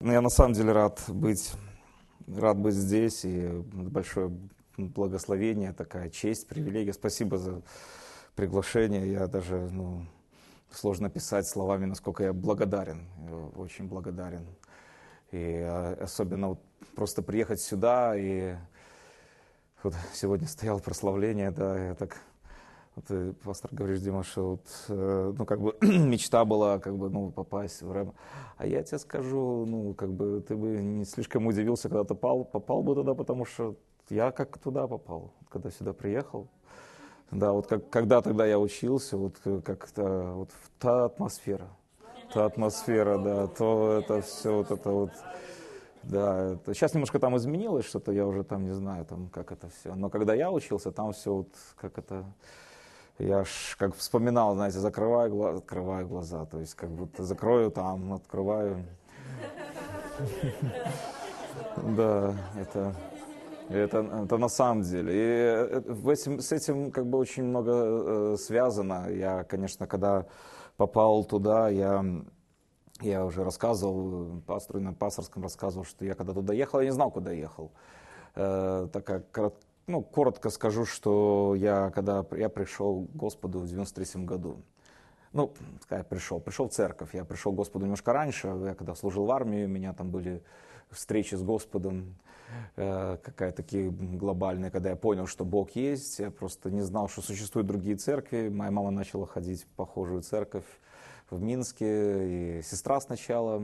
Ну, я на самом деле рад быть, рад быть здесь, и большое благословение, такая честь, привилегия. Спасибо за приглашение. Я даже, ну, сложно писать словами, насколько я благодарен, очень благодарен. И а, особенно вот просто приехать сюда, и вот сегодня стоял прославление, да, я так ты, пастор, говоришь, Дима, что вот, э, ну, как бы мечта была, как бы, ну, попасть в рэм. А я тебе скажу, ну, как бы, ты бы не слишком удивился, когда ты попал, попал бы туда, потому что я как туда попал, когда сюда приехал. Да, вот как, когда тогда я учился, вот как-то, вот та атмосфера, та атмосфера, да, то это все, вот это вот, да, это, сейчас немножко там изменилось что-то, я уже там не знаю, там, как это все. Но когда я учился, там все вот, как это, я ж как вспоминал, знаете, закрываю глаза, открываю глаза, то есть как будто закрою там, открываю. Да, это, это, это на самом деле. И э, этим, с этим как бы очень много э, связано. Я, конечно, когда попал туда, я, я уже рассказывал, пастору на пасторском рассказывал, что я когда туда ехал, я не знал, куда ехал. Э, такая ну, коротко скажу, что я, когда я пришел к Господу в 93 году, ну, я пришел, пришел в церковь, я пришел к Господу немножко раньше, я когда служил в армии, у меня там были встречи с Господом, э, какая такие глобальные, когда я понял, что Бог есть, я просто не знал, что существуют другие церкви, моя мама начала ходить в похожую церковь в Минске, и сестра сначала,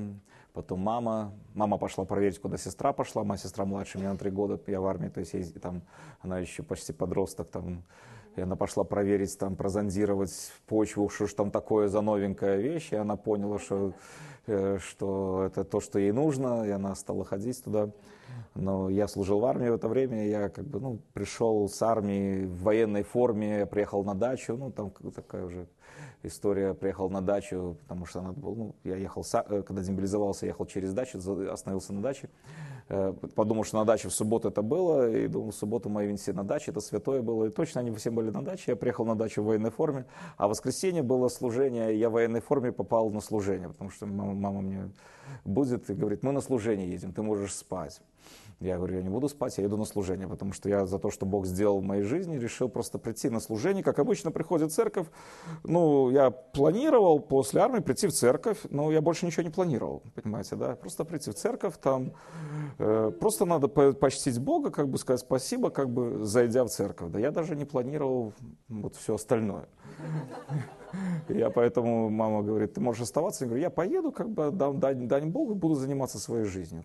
потом мама. Мама пошла проверить, куда сестра пошла. Моя сестра младше меня на три года, я в армии, то есть я, там, она еще почти подросток. Там, и она пошла проверить, там, прозондировать почву, что ж там такое за новенькая вещь. И она поняла, что, э, что это то, что ей нужно, и она стала ходить туда. Но я служил в армии в это время, я как бы, ну, пришел с армии в военной форме, я приехал на дачу, ну, там такая уже история, приехал на дачу, потому что надо было, ну, я ехал, э, когда демобилизовался, ехал через дачу, остановился на даче, э, подумал, что на даче в субботу это было, и думал, в субботу мои все на даче, это святое было, и точно они все были на даче, я приехал на дачу в военной форме, а в воскресенье было служение, я в военной форме попал на служение, потому что мама, мама мне будет и говорит, мы на служение едем, ты можешь спать. Я говорю, я не буду спать, я иду на служение, потому что я за то, что Бог сделал в моей жизни, решил просто прийти на служение. Как обычно приходит церковь, ну, я планировал после армии прийти в церковь, но я больше ничего не планировал, понимаете, да, просто прийти в церковь, там, э, просто надо почтить Бога, как бы сказать спасибо, как бы зайдя в церковь, да, я даже не планировал вот все остальное. Я поэтому, мама говорит, ты можешь оставаться? Я говорю, я поеду, как бы дань, дань Богу, буду заниматься своей жизнью.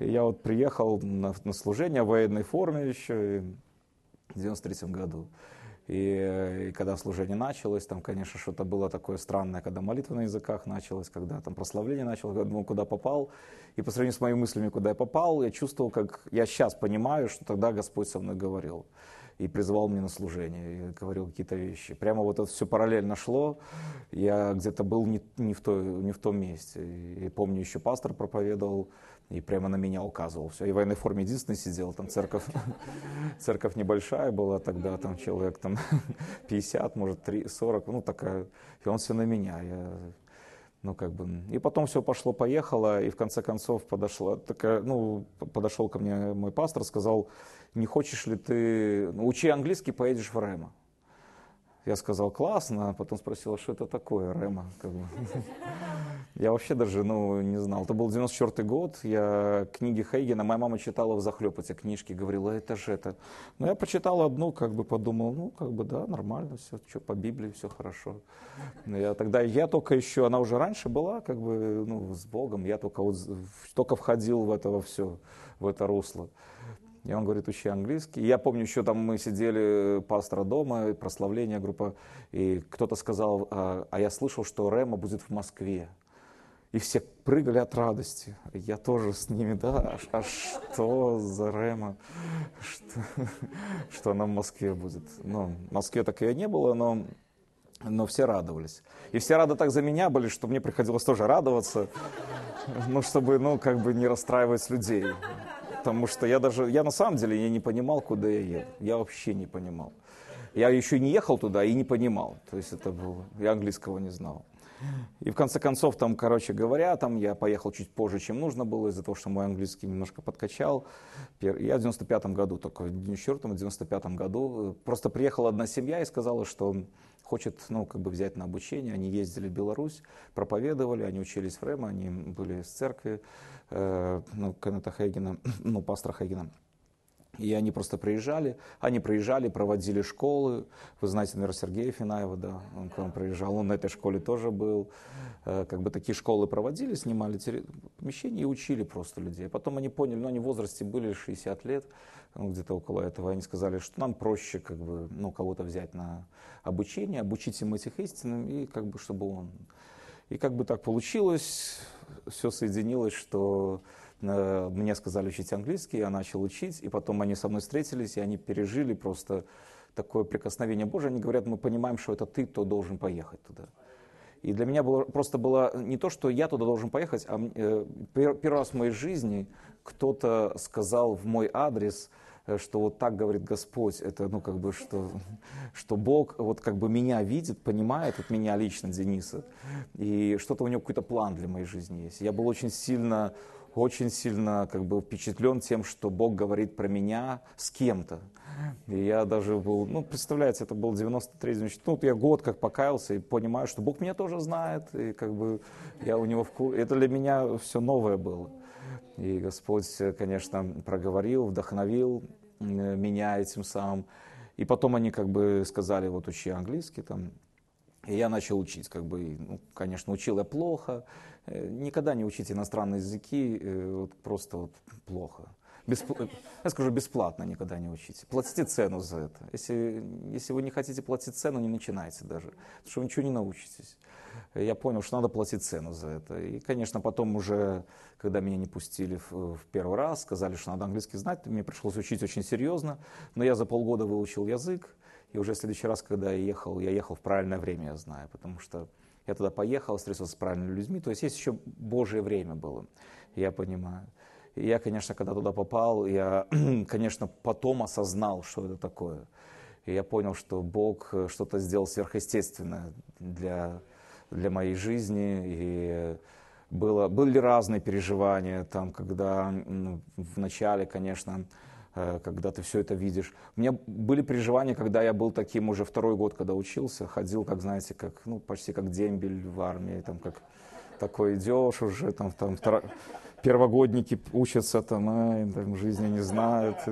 Я вот приехал на, на служение в военной форме еще в 93 году. И, и когда служение началось, там, конечно, что-то было такое странное, когда молитва на языках началась, когда там прославление началось, я думал, куда попал. И по сравнению с моими мыслями, куда я попал, я чувствовал, как я сейчас понимаю, что тогда Господь со мной говорил и призывал меня на служение, и говорил какие-то вещи. Прямо вот это все параллельно шло, я где-то был не, не, в, той, не в том месте. И помню, еще пастор проповедовал, и прямо на меня указывал. Все, и в военной форме единственный сидел, там церковь, церковь небольшая была тогда, там человек там 50, может 3, 40, ну такая, и он все на меня. Я, ну, как бы, и потом все пошло-поехало, и в конце концов подошла, такая, ну, подошел ко мне мой пастор, сказал, не хочешь ли ты, ну, учи английский, поедешь в Рема. Я сказал, классно, а потом спросил, что это такое, Рема. Как бы. Я вообще даже ну, не знал. Это был 94 год, я книги Хейгена, моя мама читала в захлеб эти книжки, говорила, это же это. Но я почитал одну, как бы подумал, ну, как бы, да, нормально, все, что по Библии, все хорошо. Я тогда, я только еще, она уже раньше была, как бы, ну, с Богом, я только, вот, только входил в это все, в это русло. И он говорит, учи английский. И я помню, еще там мы сидели, пастора дома, прославление группа, и кто-то сказал, а, а я слышал, что Рема будет в Москве. И все прыгали от радости. Я тоже с ними, да, а, что за Рема? Что, что она в Москве будет? Ну, в Москве так и не было, но, но все радовались. И все рады так за меня были, что мне приходилось тоже радоваться, ну, чтобы, ну, как бы не расстраивать людей. Потому что я даже, я на самом деле я не понимал, куда я еду. Я вообще не понимал. Я еще не ехал туда и не понимал. То есть это было, я английского не знал. И в конце концов, там, короче говоря, там я поехал чуть позже, чем нужно было, из-за того, что мой английский немножко подкачал. Я в 95-м году, только в 94-м, 95-м году, просто приехала одна семья и сказала, что хочет, ну, как бы взять на обучение. Они ездили в Беларусь, проповедовали, они учились в Рэма, они были с церкви, э, ну, Кеннета Хейгена, ну, пастора Хейгена. И они просто приезжали, они приезжали, проводили школы. Вы знаете, наверное, Сергея Финаева, да, он к вам приезжал, он на этой школе тоже был. Э, как бы такие школы проводили, снимали помещения и учили просто людей. Потом они поняли, ну, они в возрасте были 60 лет, ну, где-то около этого, они сказали, что нам проще как бы, ну, кого-то взять на обучение, обучить им этих истин, и как бы, чтобы он... И как бы так получилось, все соединилось, что мне сказали учить английский, я начал учить, и потом они со мной встретились, и они пережили просто такое прикосновение Божие. Они говорят, мы понимаем, что это ты, кто должен поехать туда. И для меня было, просто было не то, что я туда должен поехать, а э, первый раз в моей жизни кто-то сказал в мой адрес, э, что вот так говорит Господь, это ну как бы что, что Бог вот как бы меня видит, понимает, от меня лично Дениса, и что-то у него какой-то план для моей жизни есть. Я был очень сильно очень сильно как бы впечатлен тем, что Бог говорит про меня с кем-то. И я даже был, ну, представляете, это был 93 значит, ну, я год как покаялся и понимаю, что Бог меня тоже знает, и как бы я у него в кур... Это для меня все новое было. И Господь, конечно, проговорил, вдохновил меня этим самым. И потом они как бы сказали, вот учи английский там. И я начал учить, как бы, ну, конечно, учил я плохо, Э, никогда не учите иностранные языки, э, вот просто вот плохо. Бесп... Я скажу, бесплатно никогда не учите. Платите цену за это. Если, если вы не хотите платить цену, не начинайте даже, потому что вы ничего не научитесь. Я понял, что надо платить цену за это. И, конечно, потом уже, когда меня не пустили в, в первый раз, сказали, что надо английский знать, мне пришлось учить очень серьезно. Но я за полгода выучил язык, и уже в следующий раз, когда я ехал, я ехал в правильное время, я знаю, потому что я туда поехал, встретился с правильными людьми. То есть есть еще Божье время было, я понимаю. И я, конечно, когда туда попал, я, конечно, потом осознал, что это такое. И я понял, что Бог что-то сделал сверхъестественное для, для моей жизни. И было, были разные переживания, там, когда ну, в начале, конечно, Э, когда ты все это видишь. У меня были переживания, когда я был таким уже второй год, когда учился, ходил, как, знаете, как, ну, почти как дембель в армии, там, как такой идешь уже, там, там, втор... первогодники учатся, там, ай, там, жизни не знают.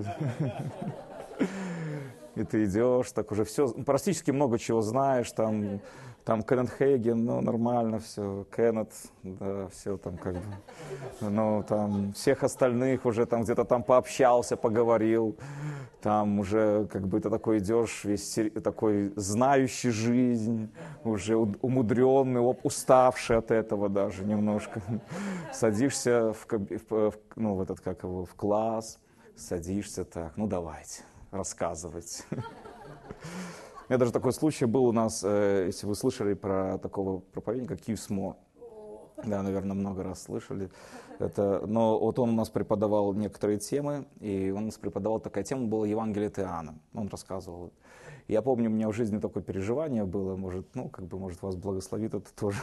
И ты идешь, так уже все, практически много чего знаешь, там, там Кеннет Хейген, ну, нормально все, Кеннет, да, все там как бы. Ну, там всех остальных уже там где-то там пообщался, поговорил. Там уже как бы ты такой идешь, весь такой знающий жизнь, уже умудренный, уставший от этого даже немножко. Садишься в, в, ну, в этот, как его, в класс, садишься так, ну давайте, рассказывать. У меня даже такой случай был у нас, э, если вы слышали про такого проповедника Кивсмо. Да, наверное, много раз слышали. Это, но вот он у нас преподавал некоторые темы, и он у нас преподавал такая тема была Евангелие Иоанна. Он рассказывал. Я помню, у меня в жизни такое переживание было, может, ну, как бы, может, вас благословит это тоже,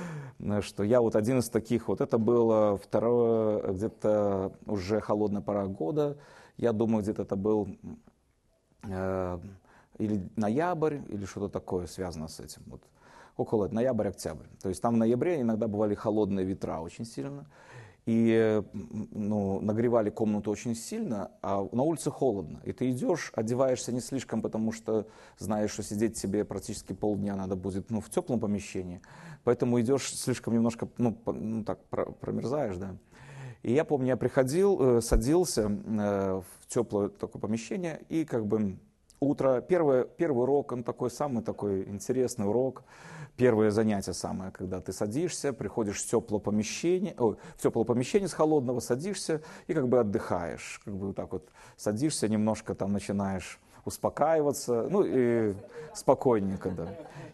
что я вот один из таких, вот это было второе, где-то уже холодная пора года, я думаю, где-то это был э, или ноябрь, или что-то такое связано с этим. Вот. Около ноябрь-октябрь. То есть там в ноябре иногда бывали холодные ветра очень сильно. И ну, нагревали комнату очень сильно, а на улице холодно. И ты идешь, одеваешься не слишком, потому что знаешь, что сидеть тебе практически полдня надо будет ну, в теплом помещении. Поэтому идешь слишком немножко, ну, ну так, промерзаешь, да. И я помню, я приходил, э, садился э, в теплое такое помещение и как бы утро, первый, первый урок, он такой самый такой интересный урок, первое занятие самое, когда ты садишься, приходишь в теплое помещение, ой, в теплое помещение с холодного садишься и как бы отдыхаешь, как бы так вот садишься, немножко там начинаешь успокаиваться, ну и спокойненько, да.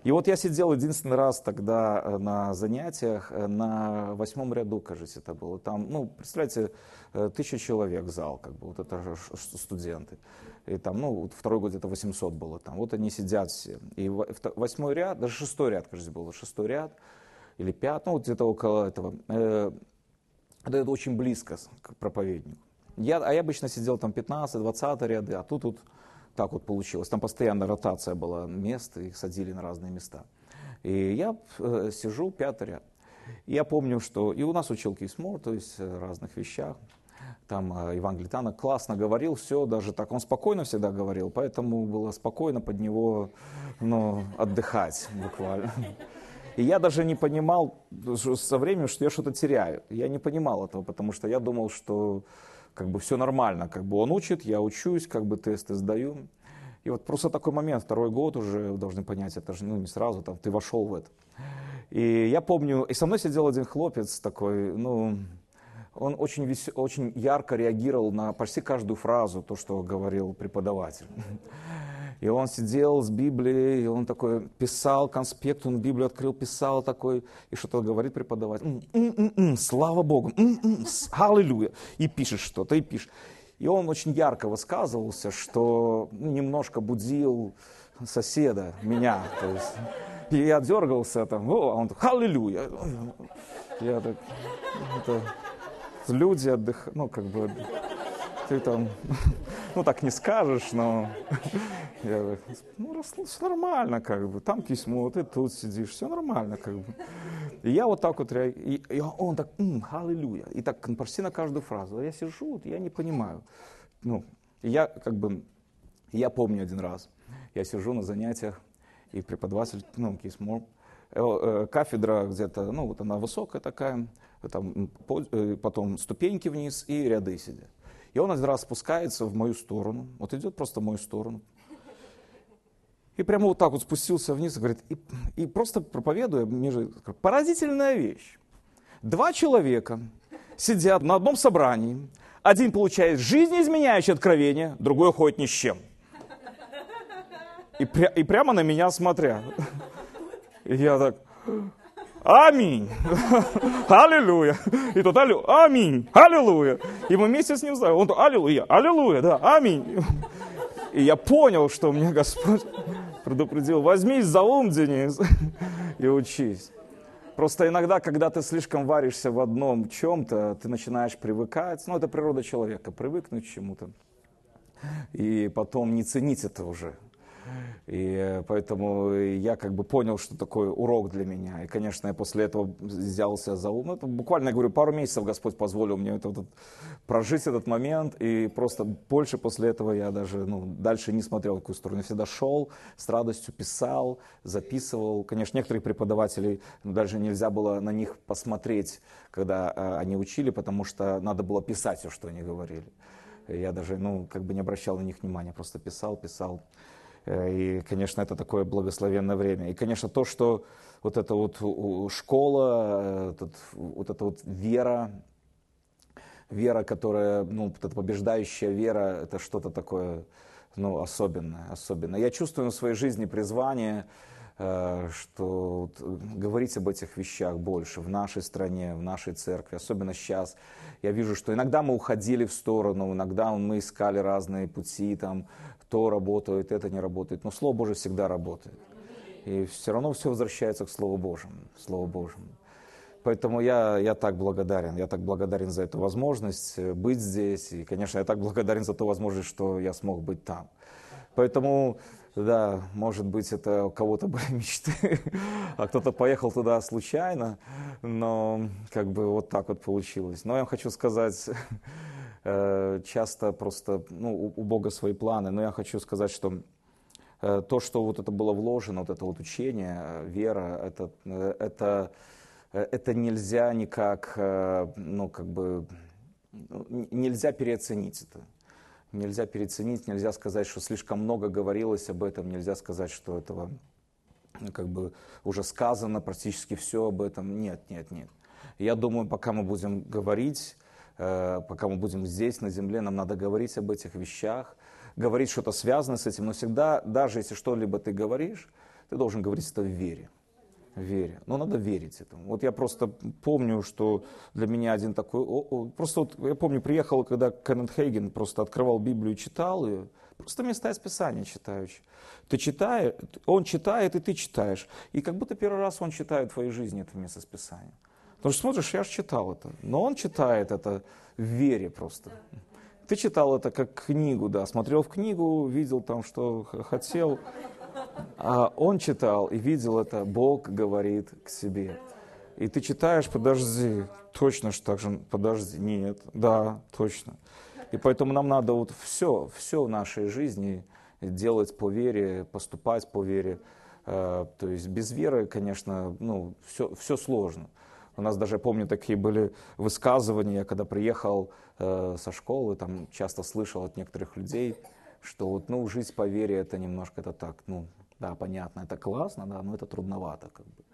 И вот я сидел единственный раз тогда э, на занятиях э, на восьмом ряду, кажется, это было. Там, ну, представляете, э, тысяча человек зал, как бы, вот это же студенты и там, ну, второй год это 800 было там, вот они сидят все, и восьмой ряд, даже шестой ряд, кажется, был, шестой ряд, или пятый, ну, вот где-то около этого. Э, это очень близко к проповеднику. Я, а я обычно сидел там 15-20 ряды, а тут, тут так вот получилось. Там постоянно ротация была мест, их садили на разные места. И я э, сижу пятый ряд. Я помню, что и у нас учил Кейсмор, то есть э, разных вещах. Там э, Иван Глитанок классно говорил, все, даже так. Он спокойно всегда говорил, поэтому было спокойно под него ну, отдыхать буквально. И я даже не понимал со временем, что я что-то теряю. Я не понимал этого, потому что я думал, что как бы все нормально, как бы он учит, я учусь, как бы тесты сдаю. И вот просто такой момент, второй год уже, вы должны понять, это же ну, не сразу, там, ты вошел в это. И я помню, и со мной сидел один хлопец такой, ну, он очень, вес... очень ярко реагировал на почти каждую фразу, то, что говорил преподаватель. И он сидел с Библией, и он такой писал конспект, он Библию открыл, писал такой, и что-то говорит преподаватель. Слава Богу, аллилуйя. И пишет что-то, и пишет. И он очень ярко высказывался, что ну, немножко будил соседа, меня. То есть, и я дергался там, о, а он так, аллилуйя. Я так, это, люди отдыхают, ну, как бы, ты там, ну, так не скажешь, но я говорю, ну, все нормально, как бы, там письмо, ты тут сидишь, все нормально, как бы. И я вот так вот, и, и он так, м, аллилуйя, и так почти на каждую фразу. А я сижу, я не понимаю. Ну, я как бы, я помню один раз, я сижу на занятиях, и преподаватель, ну, письмо, э, э, кафедра где-то, ну, вот она высокая такая, там, э, потом ступеньки вниз и ряды сидят. И он один раз спускается в мою сторону, вот идет просто в мою сторону. И прямо вот так вот спустился вниз и говорит, и, и просто проповедуя, между, поразительная вещь. Два человека сидят на одном собрании, один получает жизнеизменяющее откровение, другой ходит ни с чем. И, пря, и прямо на меня смотря. И я так, Аминь. Аллилуйя. И тот аллилуйя. Аминь. Аллилуйя. И мы вместе с ним знаем. Он аллилуйя. Аллилуйя. Да. Аминь. И я понял, что мне Господь предупредил. Возьмись за ум, Денис, и учись. Просто иногда, когда ты слишком варишься в одном чем-то, ты начинаешь привыкать. Ну, это природа человека, привыкнуть к чему-то. И потом не ценить это уже. И э, поэтому я как бы понял, что такое урок для меня. И, конечно, я после этого взялся за ум. Ну, это буквально, я говорю, пару месяцев Господь позволил мне это, вот, прожить этот момент. И просто больше после этого я даже ну, дальше не смотрел в какую сторону. Я всегда шел, с радостью писал, записывал. Конечно, некоторых преподавателей ну, даже нельзя было на них посмотреть, когда э, они учили, потому что надо было писать все, что они говорили. Я даже, ну, как бы не обращал на них внимания, просто писал, писал. Э, и, конечно, это такое благословенное время. И, конечно, то, что вот эта вот школа, этот, вот эта вот вера, вера, которая, ну, вот эта побеждающая вера, это что-то такое, ну, особенное, особенное. Я чувствую в своей жизни призвание, э, что вот, говорить об этих вещах больше в нашей стране, в нашей церкви, особенно сейчас. Я вижу, что иногда мы уходили в сторону, иногда мы искали разные пути, там, то работает, это не работает. Но Слово Божие всегда работает. И все равно все возвращается к Слову Божьему. Слову Божьему. Поэтому я, я так благодарен. Я так благодарен за эту возможность э, быть здесь. И, конечно, я так благодарен за ту возможность, что я смог быть там. Поэтому, да, может быть, это у кого-то были мечты, а кто-то поехал туда случайно, но как бы вот так вот получилось. Но я хочу сказать, Э, часто просто, ну, у Бога свои планы, но я хочу сказать, что э, то, что вот это было вложено, вот это вот учение, э, вера, это, это, это нельзя никак, ну, как бы, ну, нельзя переоценить это. Нельзя переоценить, нельзя сказать, что слишком много говорилось об этом, нельзя сказать, что этого как бы уже сказано практически все об этом. Нет, нет, нет. Я думаю, пока мы будем говорить, Э, пока мы будем здесь, на земле, нам надо говорить об этих вещах, говорить что-то связанное с этим, но всегда, даже если что-либо ты говоришь, ты должен говорить это в вере. Вере. Но надо верить этому. Вот я просто помню, что для меня один такой... Просто вот я помню, приехал, когда Кеннет Хейген просто открывал Библию, читал ее, Просто места из Писания читающий. Ты читаешь, он читает, и ты читаешь. И как будто первый раз он читает в твоей жизни это место из Писания. Потому что смотришь, я же читал это. Но он читает это в вере просто. Ты читал это как книгу, да, смотрел в книгу, видел там, что хотел. А он читал и видел это, Бог говорит к себе. И ты читаешь, подожди, точно же так же, подожди, нет, да, точно. И поэтому нам надо вот все, все в нашей жизни делать по вере, поступать по вере. Э, то есть без веры, конечно, ну, все, все сложно. У нас даже, я помню, такие были высказывания, я когда приехал э, со школы, там часто слышал от некоторых людей, что вот, ну, жизнь по вере это немножко это так, ну, да, понятно, это классно, да, но это трудновато, как бы.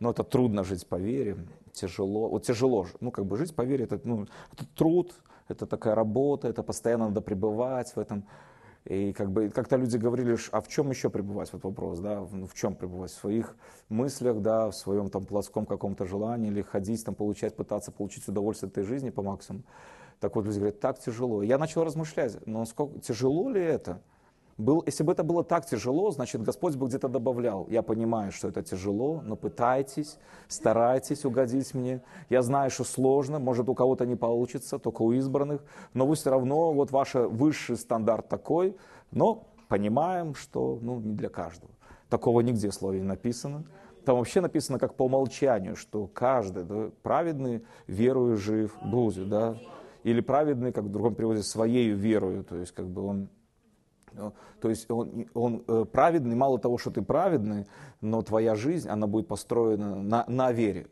Но это трудно жить по вере, тяжело, вот тяжело, ну, как бы жить по вере, это, ну, это труд, это такая работа, это постоянно надо пребывать в этом. И как бы как-то люди говорили, а в чем еще пребывать, вот вопрос, да, ну, в чем пребывать, в своих мыслях, да, в своем там плотском каком-то желании, или ходить там, получать, пытаться получить удовольствие от этой жизни по максимуму. Так вот люди говорят, так тяжело. Я начал размышлять, но сколько, тяжело ли это? Был, если бы это было так тяжело, значит, Господь бы где-то добавлял. Я понимаю, что это тяжело, но пытайтесь, старайтесь угодить мне. Я знаю, что сложно, может, у кого-то не получится, только у избранных, но вы все равно, вот ваш высший стандарт такой, но понимаем, что ну, не для каждого. Такого нигде в слове не написано. Там вообще написано как по умолчанию, что каждый да, праведный верую жив будет, да, или праведный, как в другом переводе, своей верою, то есть как бы он то есть он, он э, праведный, мало того, что ты праведный, но твоя жизнь, она будет построена на, на вере.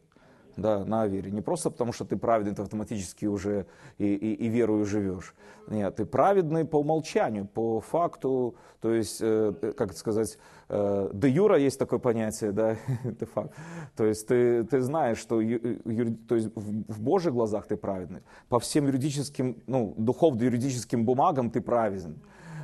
Да, на вере. Не просто потому, что ты праведный, ты автоматически уже и, и, и верою живешь. Нет, ты праведный по умолчанию, по факту, то есть, э, как сказать, э, де юра есть такое понятие, да, это факт. То есть ты, ты знаешь, что ю, то есть в, в Божьих глазах ты праведный. По всем юридическим, ну, духовно-юридическим бумагам ты праведен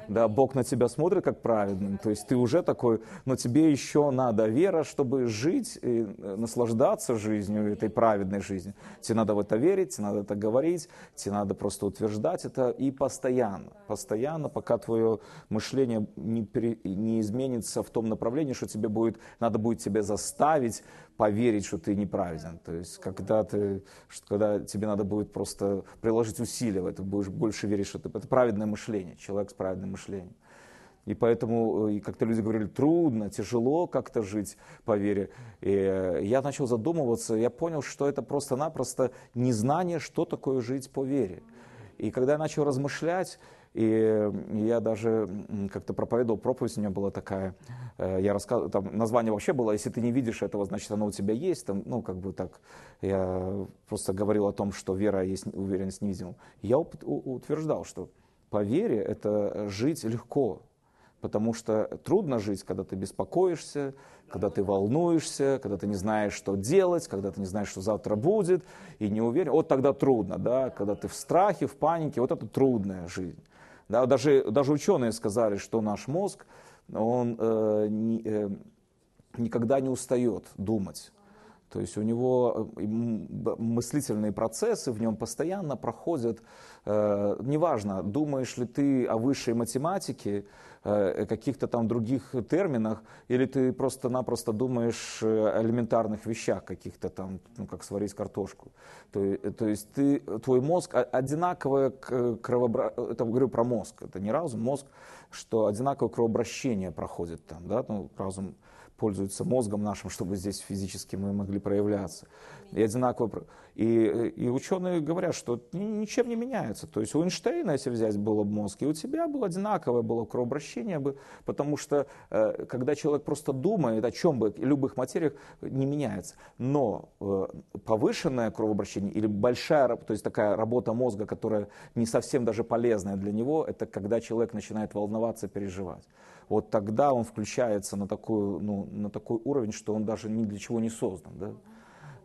да, Бог на тебя смотрит как праведным, то есть ты уже такой, но тебе еще надо вера, чтобы жить и э, наслаждаться жизнью, этой праведной жизнью. Тебе надо в это верить, тебе надо это говорить, тебе надо просто утверждать это и постоянно, постоянно, пока твое мышление не, пере, не изменится в том направлении, что тебе будет, надо будет тебя заставить поверить, что ты неправеден. То есть, когда, ты, когда тебе надо будет просто приложить усилия в это, будешь больше верить, что ты, это праведное мышление, человек с праведным мышлением. И поэтому, э, как-то люди говорили, трудно, тяжело как-то жить по вере. И э, я начал задумываться, я понял, что это просто-напросто незнание, что такое жить по вере. И когда я начал размышлять, и я даже как-то проповедовал, проповедь у меня была такая, э, я рассказывал, там название вообще было, если ты не видишь этого, значит оно у тебя есть, там, ну как бы так, я просто говорил о том, что вера есть уверенность невидимым. Я утверждал, что по вере это жить легко, потому что трудно жить, когда ты беспокоишься, когда ты волнуешься, когда ты не знаешь, что делать, когда ты не знаешь, что завтра будет, и не уверен. Вот тогда трудно, да, когда ты в страхе, в панике, вот это трудная жизнь. Да, даже, даже ученые сказали, что наш мозг, он э, не, э, никогда не устает думать. То есть у него э, мыслительные процессы в нем постоянно проходят. Э, неважно, думаешь ли ты о высшей математике, каких-то там других терминах, или ты просто-напросто думаешь о элементарных вещах, каких-то там, ну, как сварить картошку. То, то есть ты, твой мозг одинаковое кровообращение, это говорю про мозг, это не разум, мозг, что одинаковое кровообращение проходит там, да, ну, разум пользуются мозгом нашим, чтобы здесь физически мы могли проявляться. И одинаково. И, и ученые говорят, что ничем не меняется. То есть у Эйнштейна, если взять, было бы мозг, и у тебя было одинаковое было кровообращение, потому что э, когда человек просто думает о чем бы, любых материях, не меняется. Но э, повышенное кровообращение или большая, то есть такая работа мозга, которая не совсем даже полезная для него, это когда человек начинает волноваться, переживать вот тогда он включается на такой, ну, на такой уровень, что он даже ни для чего не создан. Да?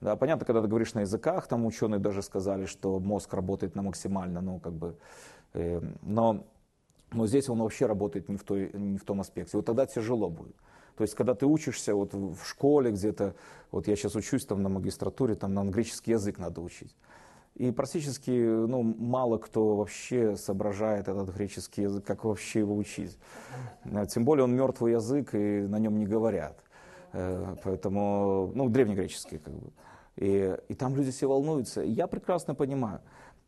Да, понятно, когда ты говоришь на языках, там ученые даже сказали, что мозг работает на максимально, ну, как бы, э, но, но здесь он вообще работает не в, той, не в том аспекте. Вот тогда тяжело будет. То есть, когда ты учишься вот в школе где-то, вот я сейчас учусь там на магистратуре, там нам греческий язык надо учить. И практически ну, мало кто вообще соображает этот греческий язык, как вообще его учить. Тем более он мертвый язык, и на нем не говорят. Э, поэтому, ну, древнегреческий как бы. И, и там люди все волнуются. я прекрасно понимаю,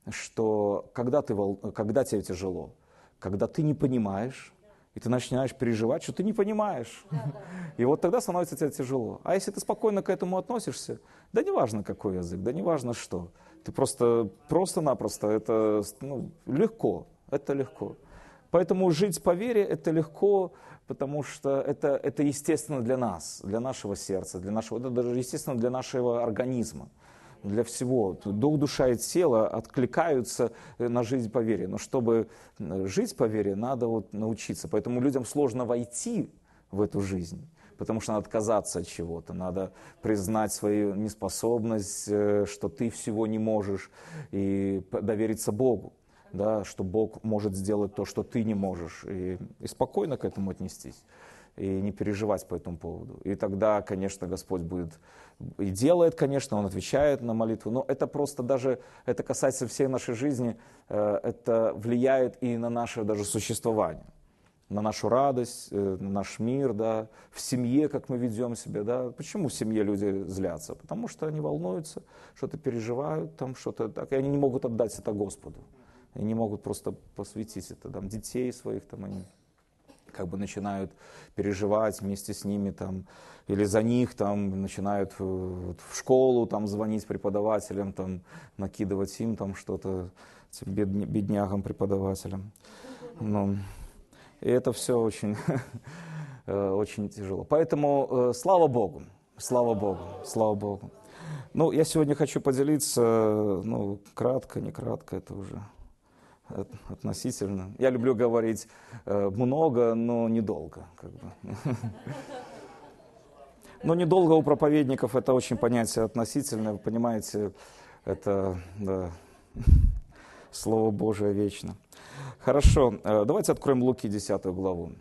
что когда, ты, когда тебе тяжело, когда ты не понимаешь, и ты начинаешь переживать, что ты не понимаешь. И вот тогда становится тебе тяжело. А если ты спокойно к этому относишься, да неважно какой язык, да неважно что. Ты просто, просто-напросто, это ну, легко, это легко. Поэтому жить по вере это легко, потому что это, это естественно для нас, для нашего сердца, для нашего, это даже естественно для нашего организма для всего. Дух, душа и тело откликаются э, на жизнь по вере. Но чтобы э, жить по вере, надо вот научиться. Поэтому людям сложно войти в эту жизнь. Потому что надо отказаться от чего-то, надо признать свою неспособность, э, что ты всего не можешь, и довериться Богу, да, что Бог может сделать то, что ты не можешь, и, и спокойно к этому отнестись и не переживать по этому поводу. И тогда, конечно, Господь будет и делает, конечно, Он отвечает на молитву, но это просто даже, это касается всей нашей жизни, э, это влияет и на наше даже существование, на нашу радость, э, на наш мир, да, в семье, как мы ведем себя, да. Почему в семье люди злятся? Потому что они волнуются, что-то переживают, там что-то так, и они не могут отдать это Господу. Они не могут просто посвятить это, там, детей своих, там, они как бы начинают переживать вместе с ними там, или за них там начинают в, в школу там звонить преподавателям, там накидывать им там что-то, этим беднягам преподавателям. Ну, и это все очень, э, очень тяжело. Поэтому э, слава Богу, слава Богу, слава Богу. Ну, я сегодня хочу поделиться, ну, кратко, не кратко, это уже относительно. Я люблю говорить э, много, но недолго. Как бы. Но недолго у проповедников это очень понятие относительное, вы понимаете, это да, Слово Божие вечно. Хорошо, э, давайте откроем Луки 10 главу.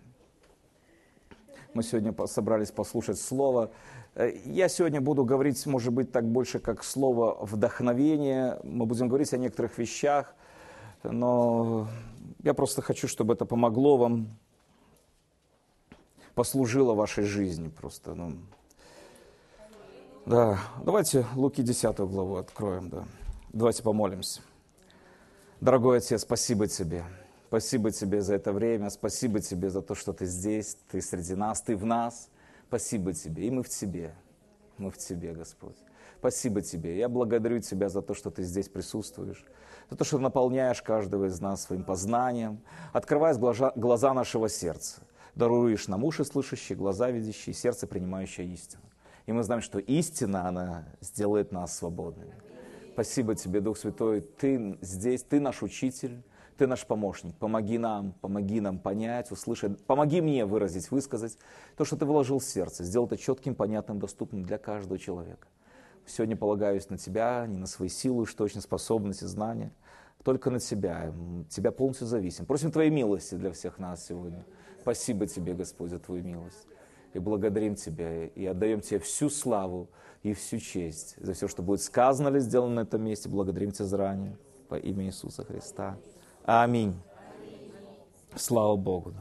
Мы сегодня собрались послушать Слово. Э, я сегодня буду говорить, может быть, так больше как слово вдохновение. Мы будем говорить о некоторых вещах, но я просто хочу, чтобы это помогло вам, послужило вашей жизни просто. Ну. Да, давайте Луки 10 главу откроем, да. Давайте помолимся. Дорогой Отец, спасибо Тебе. Спасибо Тебе за это время, спасибо Тебе за то, что Ты здесь, Ты среди нас, Ты в нас. Спасибо Тебе, и мы в Тебе. Мы в Тебе, Господь. Спасибо Тебе. Я благодарю Тебя за то, что Ты здесь присутствуешь за то, что наполняешь каждого из нас своим познанием, открываешь глаза, нашего сердца, даруешь нам уши слышащие, глаза видящие, сердце принимающее истину. И мы знаем, что истина, она сделает нас свободными. Спасибо тебе, Дух Святой, ты здесь, ты наш учитель, ты наш помощник. Помоги нам, помоги нам понять, услышать, помоги мне выразить, высказать то, что ты вложил в сердце, сделать это четким, понятным, доступным для каждого человека. Сегодня полагаюсь на тебя, не на свои силы, уж точно способности, знания, только на Тебя. Тебя полностью зависим. Просим Твоей милости для всех нас сегодня. Спасибо Тебе, Господь, за Твою милость. И благодарим Тебя, и отдаем Тебе всю славу и всю честь за все, что будет сказано или сделано на этом месте. Благодарим Тебя заранее во имя Иисуса Христа. Аминь. Слава Богу.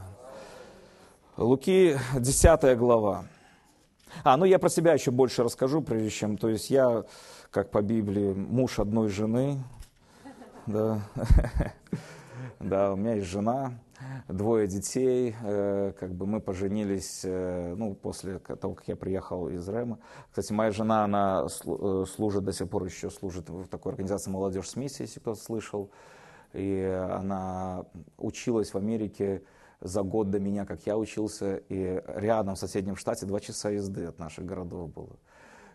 Луки, 10 глава. А, ну я про себя еще больше расскажу, прежде чем, то есть я, как по Библии, муж одной жены, да. Да, у меня есть жена, двое детей, э, как бы мы поженились, э, ну, после того, как я приехал из Рэма. Кстати, моя жена, она э, служит, до сих пор еще служит в такой организации «Молодежь с миссией», если кто-то слышал. И она училась в Америке за год до меня, как я учился, и рядом в соседнем штате два часа езды от наших городов было.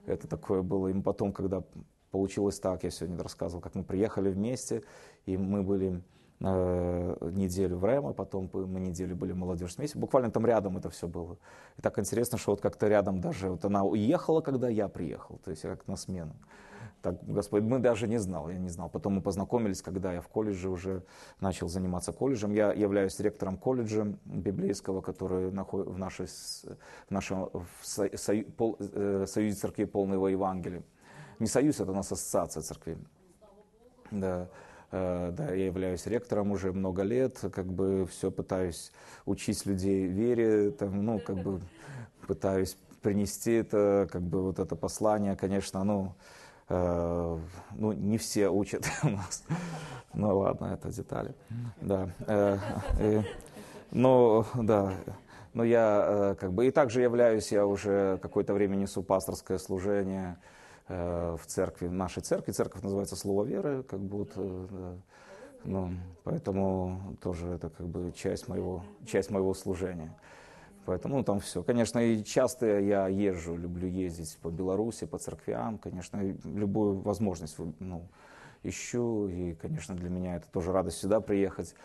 Это такое было. И потом, когда получилось так, я сегодня рассказывал, как мы приехали вместе, и мы были э, неделю в Рэм, а потом мы неделю были в молодежь вместе. Буквально там рядом это все было. И так интересно, что вот как-то рядом даже, вот она уехала, когда я приехал, то есть как на смену. Так, Господь, мы даже не знал, я не знал. Потом мы познакомились, когда я в колледже уже начал заниматься колледжем. Я являюсь директором колледжа библейского, который в, нашей, в нашем в э, союзе церкви полного Евангелия. Не союз, это у нас ассоциация церкви. Да. Э, да, я являюсь ректором уже много лет, как бы все пытаюсь учить людей вере, там, ну, как бы пытаюсь принести это, как бы вот это послание, конечно, ну, ну, не все учат у нас. Ну ладно, это детали. Да. Э, э, ну, да. Но я э, как бы и также являюсь, я уже какое-то время несу пасторское служение, Э, в церкви, в нашей церкви. Церковь называется Слово веры, как будто. Да. Ну, поэтому тоже это как бы часть моего, часть моего служения. Поэтому ну, там все. Конечно, и часто я езжу, люблю ездить по Беларуси, по церквям. Конечно, любую возможность ну, ищу. И, конечно, для меня это тоже радость сюда приехать.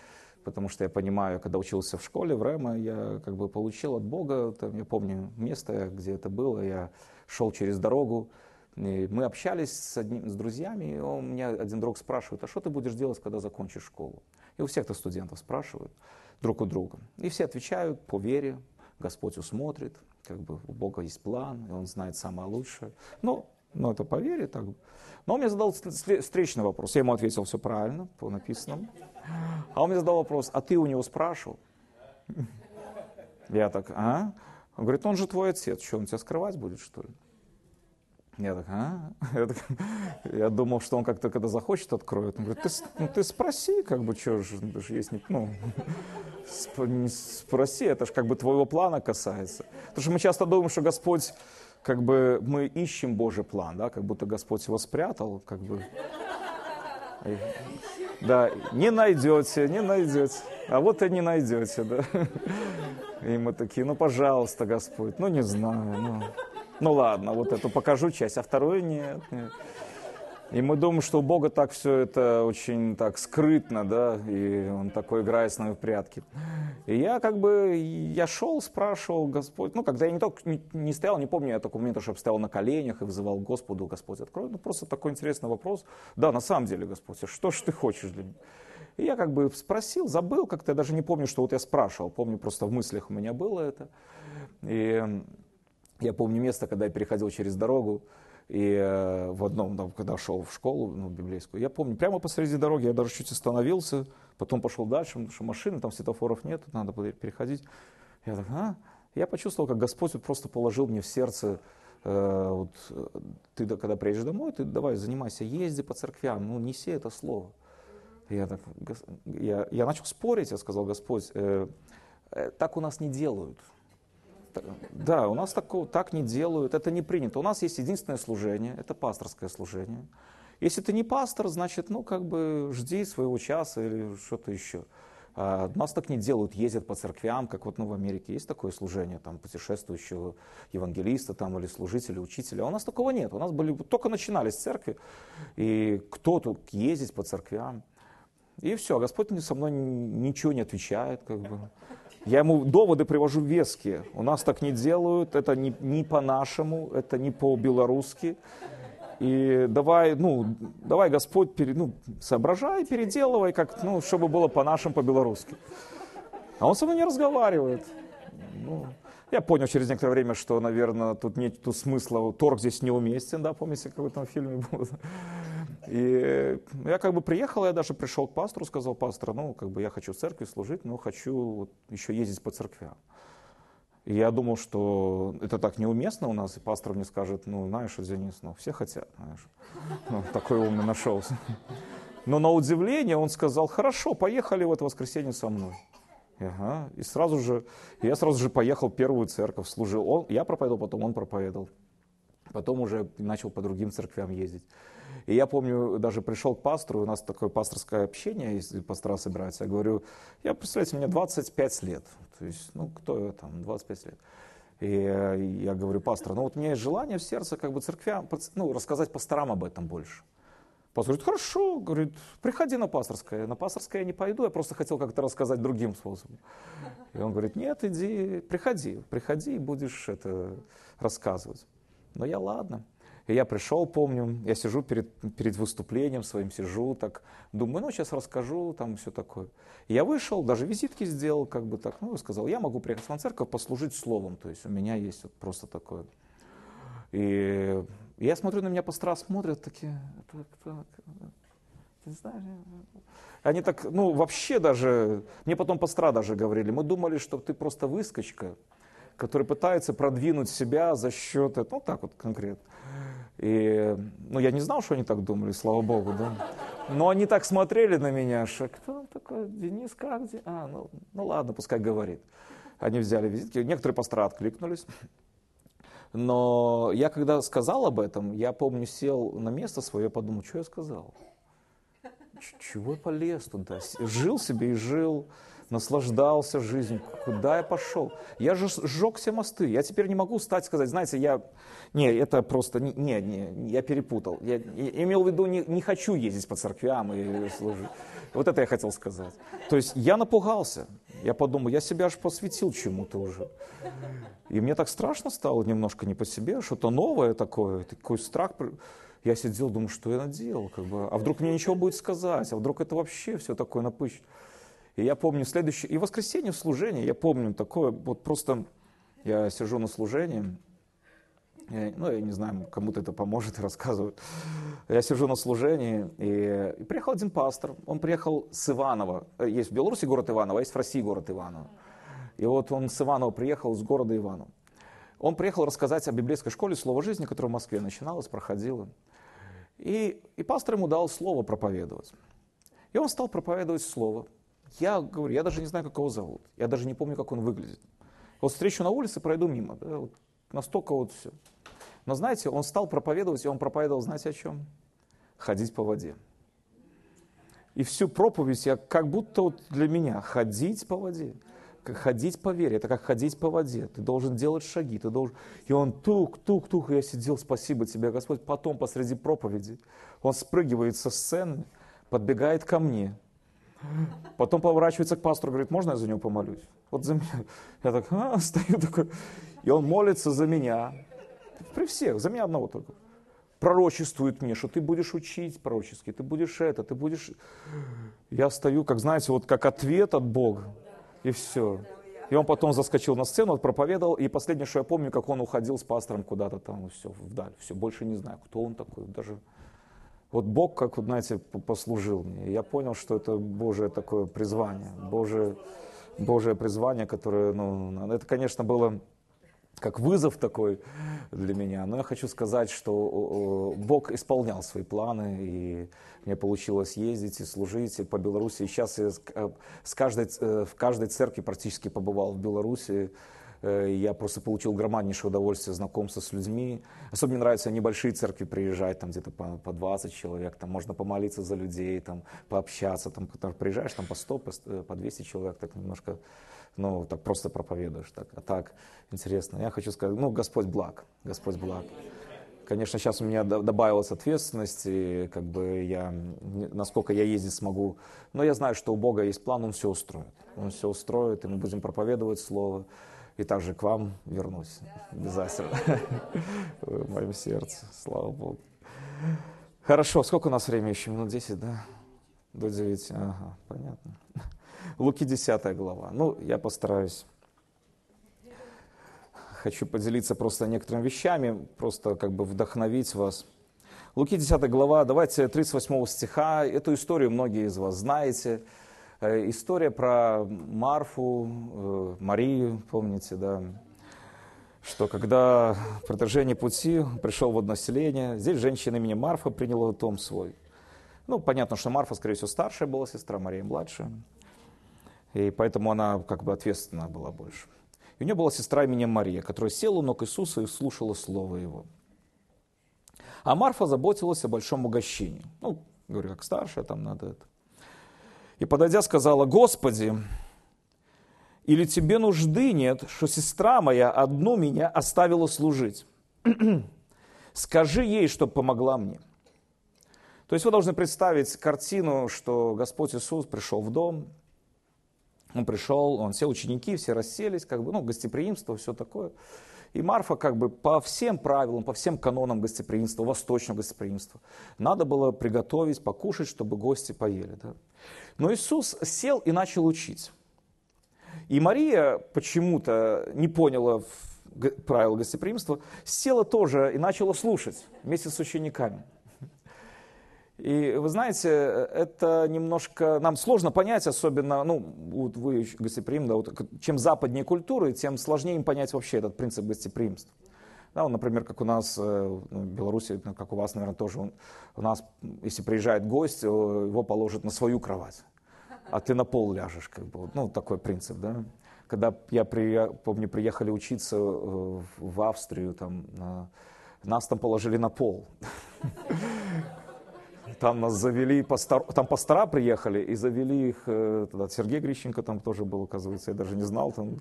Потому что я понимаю, когда учился в школе, в Рема, я как бы получил от Бога, там, я помню место, где это было, я шел через дорогу, и мы общались с, одним, с друзьями, и он, меня один друг спрашивает, а что ты будешь делать, когда закончишь школу? И у всех-то студентов спрашивают друг у друга. И все отвечают по вере, Господь усмотрит, как бы у Бога есть план, и Он знает самое лучшее. Ну, ну это по вере так. Но он мне задал встречный вопрос. Я ему ответил все правильно, по написанному. А он мне задал вопрос, а ты у него спрашивал? Я так, а? Он говорит, он же твой отец, что он тебя скрывать будет, что ли? Я так, а? Я, так, я думал, что он как-то, когда захочет, откроет. Он говорит, ты, ну, ты спроси, как бы, что же, даже есть, ну, не спроси, это же как бы твоего плана касается. Потому что мы часто думаем, что Господь, как бы, мы ищем Божий план, да, как будто Господь его спрятал, как бы. Да, не найдете, не найдете. А вот и не найдете, да. И мы такие, ну, пожалуйста, Господь, ну, не знаю, ну. Ну ладно, вот эту покажу часть, а вторую нет, нет. И мы думаем, что у Бога так все это очень так скрытно, да, и Он такой играет с нами в прятки. И я как бы, я шел, спрашивал Господь, ну, когда я не только не, не стоял, не помню я такого момента, чтобы стоял на коленях и вызывал Господу, Господь, открой, ну, просто такой интересный вопрос. Да, на самом деле, Господь, а что же ты хочешь для меня? И я как бы спросил, забыл как-то, я даже не помню, что вот я спрашивал, помню, просто в мыслях у меня было это. И я помню место, когда я переходил через дорогу, и э, в одном, когда шел в школу ну, библейскую, я помню, прямо посреди дороги я даже чуть остановился, потом пошел дальше, потому что машины, там светофоров нет, надо было переходить. Я так, а? Я почувствовал, как Господь просто положил мне в сердце, э, вот, ты когда приедешь домой, ты давай занимайся, езди по церквям, ну неси это слово. Я, так, я, я начал спорить, я сказал, Господь, э, э, так у нас не делают. Да, у нас такого, так не делают, это не принято. У нас есть единственное служение, это пасторское служение. Если ты не пастор, значит, ну, как бы жди своего часа или что-то еще. А, нас так не делают, ездят по церквям, как вот ну, в Америке есть такое служение, там, путешествующего евангелиста там, или служителя, учителя. А у нас такого нет. У нас были, только начинались церкви, и кто тут ездить по церквям. И все, Господь со мной ничего не отвечает. Как бы. Я ему доводы привожу веские. У нас так не делают, это не, не по-нашему, это не по-белорусски. И давай, ну, давай, Господь, пере, ну, соображай, переделывай, как, ну, чтобы было по-нашему, по-белорусски. А он со мной не разговаривает. Ну, я понял через некоторое время, что, наверное, тут нет тут смысла, торг здесь неуместен, да, помните, как в этом фильме было. И я как бы приехал, я даже пришел к пастору, сказал, пастор, ну, как бы я хочу в церкви служить, но хочу вот еще ездить по церквям. И я думал, что это так неуместно у нас, и пастор мне скажет, ну, знаешь, Денис, ну, все хотят, знаешь. Ну, такой умный нашелся. Но на удивление он сказал, хорошо, поехали в это воскресенье со мной. Ага. И сразу же, я сразу же поехал в первую церковь, служил. Он, я проповедовал, потом он проповедовал. Потом уже начал по другим церквям ездить. И я помню, даже пришел к пастору, у нас такое пасторское общение, если пастора собираются, я говорю, я, представляете, мне 25 лет, то есть, ну, кто я там, 25 лет. И я говорю, пастор, ну вот у меня есть желание в сердце, как бы церквям, ну, рассказать пасторам об этом больше. Пастор говорит, хорошо, говорит, приходи на пасторское. На пасторское я не пойду, я просто хотел как-то рассказать другим способом. И он говорит, нет, иди, приходи, приходи и будешь это рассказывать. Но я ладно. И я пришел, помню, я сижу перед, перед выступлением своим, сижу, так, думаю, ну, сейчас расскажу, там все такое. И я вышел, даже визитки сделал, как бы так, ну, сказал, я могу приехать в церковь, послужить словом, то есть у меня есть вот просто такое. И я смотрю, на меня пастора смотрят такие, так, так. Ты знаешь, они так, ну, вообще даже, мне потом пастора даже говорили, мы думали, что ты просто выскочка, который пытается продвинуть себя за счет, ну, так вот конкретно. И, ну, я не знал, что они так думали, слава богу, да. Но они так смотрели на меня, что кто такой, Денис, как? А, ну, ну ладно, пускай говорит. Они взяли визитки, некоторые пастора откликнулись. Но я когда сказал об этом, я помню, сел на место свое, подумал, что я сказал? Чего я полез туда? Жил себе и жил наслаждался жизнью. Куда я пошел? Я же сжег все мосты. Я теперь не могу встать сказать, знаете, я... Не, это просто... Не, не я перепутал. Я, я имел в виду, не, не хочу ездить по церквям и служить. Вот это я хотел сказать. То есть я напугался. Я подумал, я себя аж посвятил чему-то уже. И мне так страшно стало немножко не по себе, что-то новое такое, такой страх. Я сидел, думаю, что я наделал, как бы, а вдруг мне ничего будет сказать, а вдруг это вообще все такое напыщено. И я помню следующее, и воскресенье в служении, я помню такое, вот просто я сижу на служении, я, ну, я не знаю, кому-то это поможет, рассказывают. Я сижу на служении, и, и приехал один пастор, он приехал с Иванова, есть в Беларуси город Иваново, а есть в России город Иваново. И вот он с Иванова приехал, с города Иванова. Он приехал рассказать о библейской школе «Слово жизни», которая в Москве начиналась, проходила. И, и пастор ему дал слово проповедовать. И он стал проповедовать слово. Я говорю, я даже не знаю, как его зовут. Я даже не помню, как он выглядит. Вот встречу на улице, пройду мимо. Да, вот настолько вот все. Но знаете, он стал проповедовать, и он проповедовал, знаете о чем? Ходить по воде. И всю проповедь я как будто вот для меня ходить по воде. Как ходить по вере, это как ходить по воде. Ты должен делать шаги, ты должен... И он тук-тук-тук, и я сидел, спасибо тебе, Господь. Потом посреди проповеди он спрыгивает со сцены, подбегает ко мне, Потом поворачивается к пастору, говорит, можно я за него помолюсь? Вот за меня. Я так, а, стою такой. И он молится за меня. При всех, за меня одного только. Пророчествует мне, что ты будешь учить пророчески, ты будешь это, ты будешь... Я стою, как знаете, вот как ответ от Бога. И все. И он потом заскочил на сцену, проповедовал, и последнее, что я помню, как он уходил с пастором куда-то там, все, вдаль. Все, больше не знаю, кто он такой, даже вот Бог, как, вот, знаете, послужил мне. Я понял, что это Божие такое призвание, Божие, Божие призвание, которое, ну, это, конечно, было как вызов такой для меня. Но я хочу сказать, что Бог исполнял свои планы, и мне получилось ездить и служить и по Беларуси. И сейчас я с каждой, э, в каждой церкви практически побывал в Беларуси. Э, я просто получил громаднейшее удовольствие знакомства с людьми. Особенно мне нравится небольшие церкви приезжать, там где-то по, по 20 человек, там можно помолиться за людей, там пообщаться, там приезжаешь, там по 100, по, по 200 человек, так немножко, ну, так просто проповедуешь. Так. А так, интересно. Я хочу сказать, ну, Господь благ, Господь благ. Конечно, сейчас у меня добавилась ответственность, и как бы я, насколько я ездить смогу. Но я знаю, что у Бога есть план, Он все устроит. Он все устроит, и мы будем проповедовать Слово и также к вам вернусь обязательно в моем сердце, слава Богу. Хорошо, сколько у нас времени еще? Минут 10, да? До 9, ага, понятно. Луки 10 глава. Ну, я постараюсь. Хочу поделиться просто некоторыми вещами, просто как бы вдохновить вас. Луки 10 глава, давайте 38 стиха. Эту историю многие из вас знаете. Э, история про Марфу, э, Марию, помните, да, что когда в продолжении пути пришел в одно селение, здесь женщина имени Марфа приняла том свой. Ну, понятно, что Марфа, скорее всего, старшая была сестра, Мария младшая. И поэтому она как бы ответственна была больше. И у нее была сестра именем Мария, которая села у ног Иисуса и слушала Слово Его. А Марфа заботилась о большом угощении. Ну, говорю, как старшая, там надо это. И подойдя, сказала, Господи, или тебе нужды нет, что сестра моя одну меня оставила служить? Скажи ей, чтобы помогла мне. То есть вы должны представить картину, что Господь Иисус пришел в дом, он пришел, он, все ученики, все расселись, как бы, ну, гостеприимство, все такое. И Марфа как бы по всем правилам, по всем канонам гостеприимства, восточного гостеприимства, надо было приготовить, покушать, чтобы гости поели. Да? Но Иисус сел и начал учить. И Мария почему-то не поняла правил гостеприимства, села тоже и начала слушать вместе с учениками. И вы знаете, это немножко нам сложно понять, особенно, ну, вот вы гостеприимны, да, вот, чем западнее культуры, тем сложнее им понять вообще этот принцип гостеприимства. Да, вот, например, как у нас э, ну, в Беларуси, как у вас, наверное, тоже, он, у нас, если приезжает гость, его положат на свою кровать, а ты на пол ляжешь, как бы, ну, такой принцип, да. Когда я, при, помню, приехали учиться э, в Австрию, там, нас там положили на пол. Там нас завели, там пастора приехали и завели их, э, тогда Сергей Грищенко там тоже был, оказывается, я даже не знал, там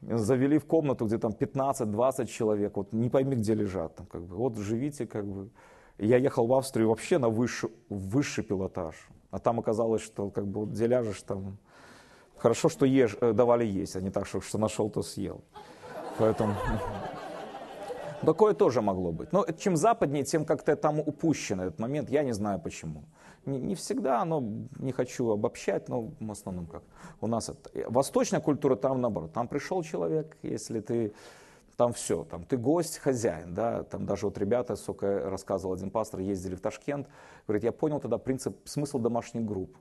завели в комнату, где там 15-20 человек, вот не пойми, где лежат, там, как бы, вот живите, как бы. Я ехал в Австрию вообще на высший, высший пилотаж, а там оказалось, что как бы вот где ляжешь там, хорошо, что ешь, э, давали есть, а не так, что, что нашел, то съел. Поэтому Такое тоже могло быть. Но чем западнее, тем как-то там упущен этот момент. Я не знаю почему. Не, не всегда, но не хочу обобщать, но в основном как. У нас это. Восточная культура там наоборот. Там пришел человек, если ты там все, там ты гость, хозяин, да, там даже вот ребята, сколько рассказывал один пастор, ездили в Ташкент, говорит, я понял тогда принцип, смысл домашних групп.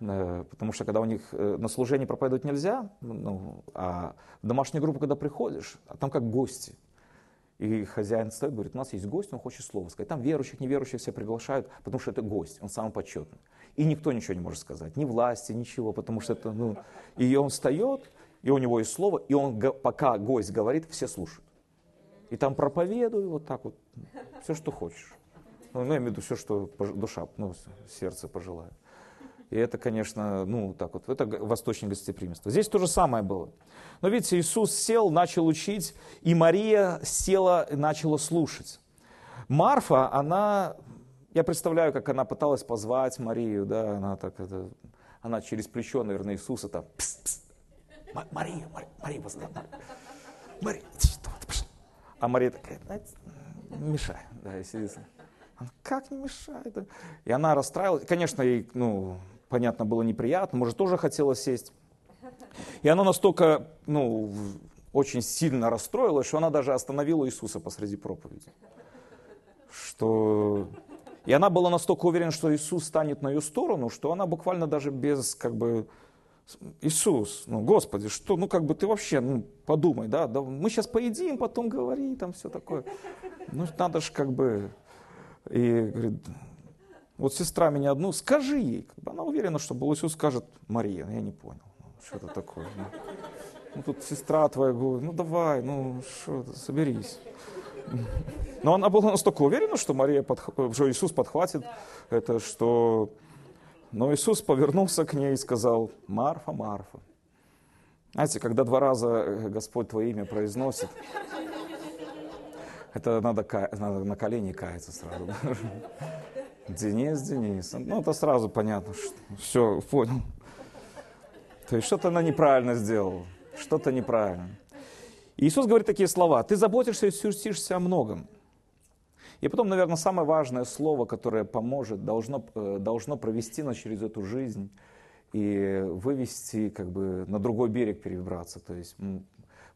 Э, потому что когда у них э, на служение проповедовать нельзя, ну, а в домашнюю группу, когда приходишь, а там как гости, и хозяин стоит, говорит, у нас есть гость, он хочет слово сказать. Там верующих, неверующих все приглашают, потому что это гость, он самый почетный. И никто ничего не может сказать, ни власти, ничего, потому что это, ну... И он встает, и у него есть слово, и он, пока гость говорит, все слушают. И там проповедуй вот так вот, все, что хочешь. Ну, я имею в виду все, что душа, ну, сердце пожелает. И это, конечно, ну, так вот, это восточное гостеприимство. Здесь то же самое было. Но видите, Иисус сел, начал учить, и Мария села и начала слушать. Марфа, она, я представляю, как она пыталась позвать Марию, да, она так, это, она через плечо, наверное, Иисуса там, пс, пс, Мария, Мария, Мария, Мария, Мария, а Мария такая, мешай, да, и сидит. Она, как не мешает? И она расстраивалась. Конечно, ей, ну, понятно, было неприятно, может, тоже хотела сесть. И она настолько, ну, очень сильно расстроилась, что она даже остановила Иисуса посреди проповеди. Что... И она была настолько уверена, что Иисус станет на ее сторону, что она буквально даже без, как бы, Иисус, ну, Господи, что, ну, как бы ты вообще, ну, подумай, да, да мы сейчас поедим, потом говори, там все такое. Ну, надо же, как бы, и говорит, вот сестра меня одну, скажи ей. Она уверена, что был Иисус скажет, Мария, я не понял, ну, что это такое. Ну, ну тут сестра твоя говорит, ну давай, ну что, соберись. Но она была настолько уверена, что Мария, подх... что Иисус подхватит это, что... Но Иисус повернулся к ней и сказал, Марфа, Марфа. Знаете, когда два раза Господь твое имя произносит, это надо, надо на колени каяться сразу. Денис, Денис. Ну, это сразу понятно, что все, понял. То есть что-то она неправильно сделала, что-то неправильно. Иисус говорит такие слова, ты заботишься и суетишься о многом. И потом, наверное, самое важное слово, которое поможет, должно, э, должно провести нас через эту жизнь и вывести как бы на другой берег перебраться. То есть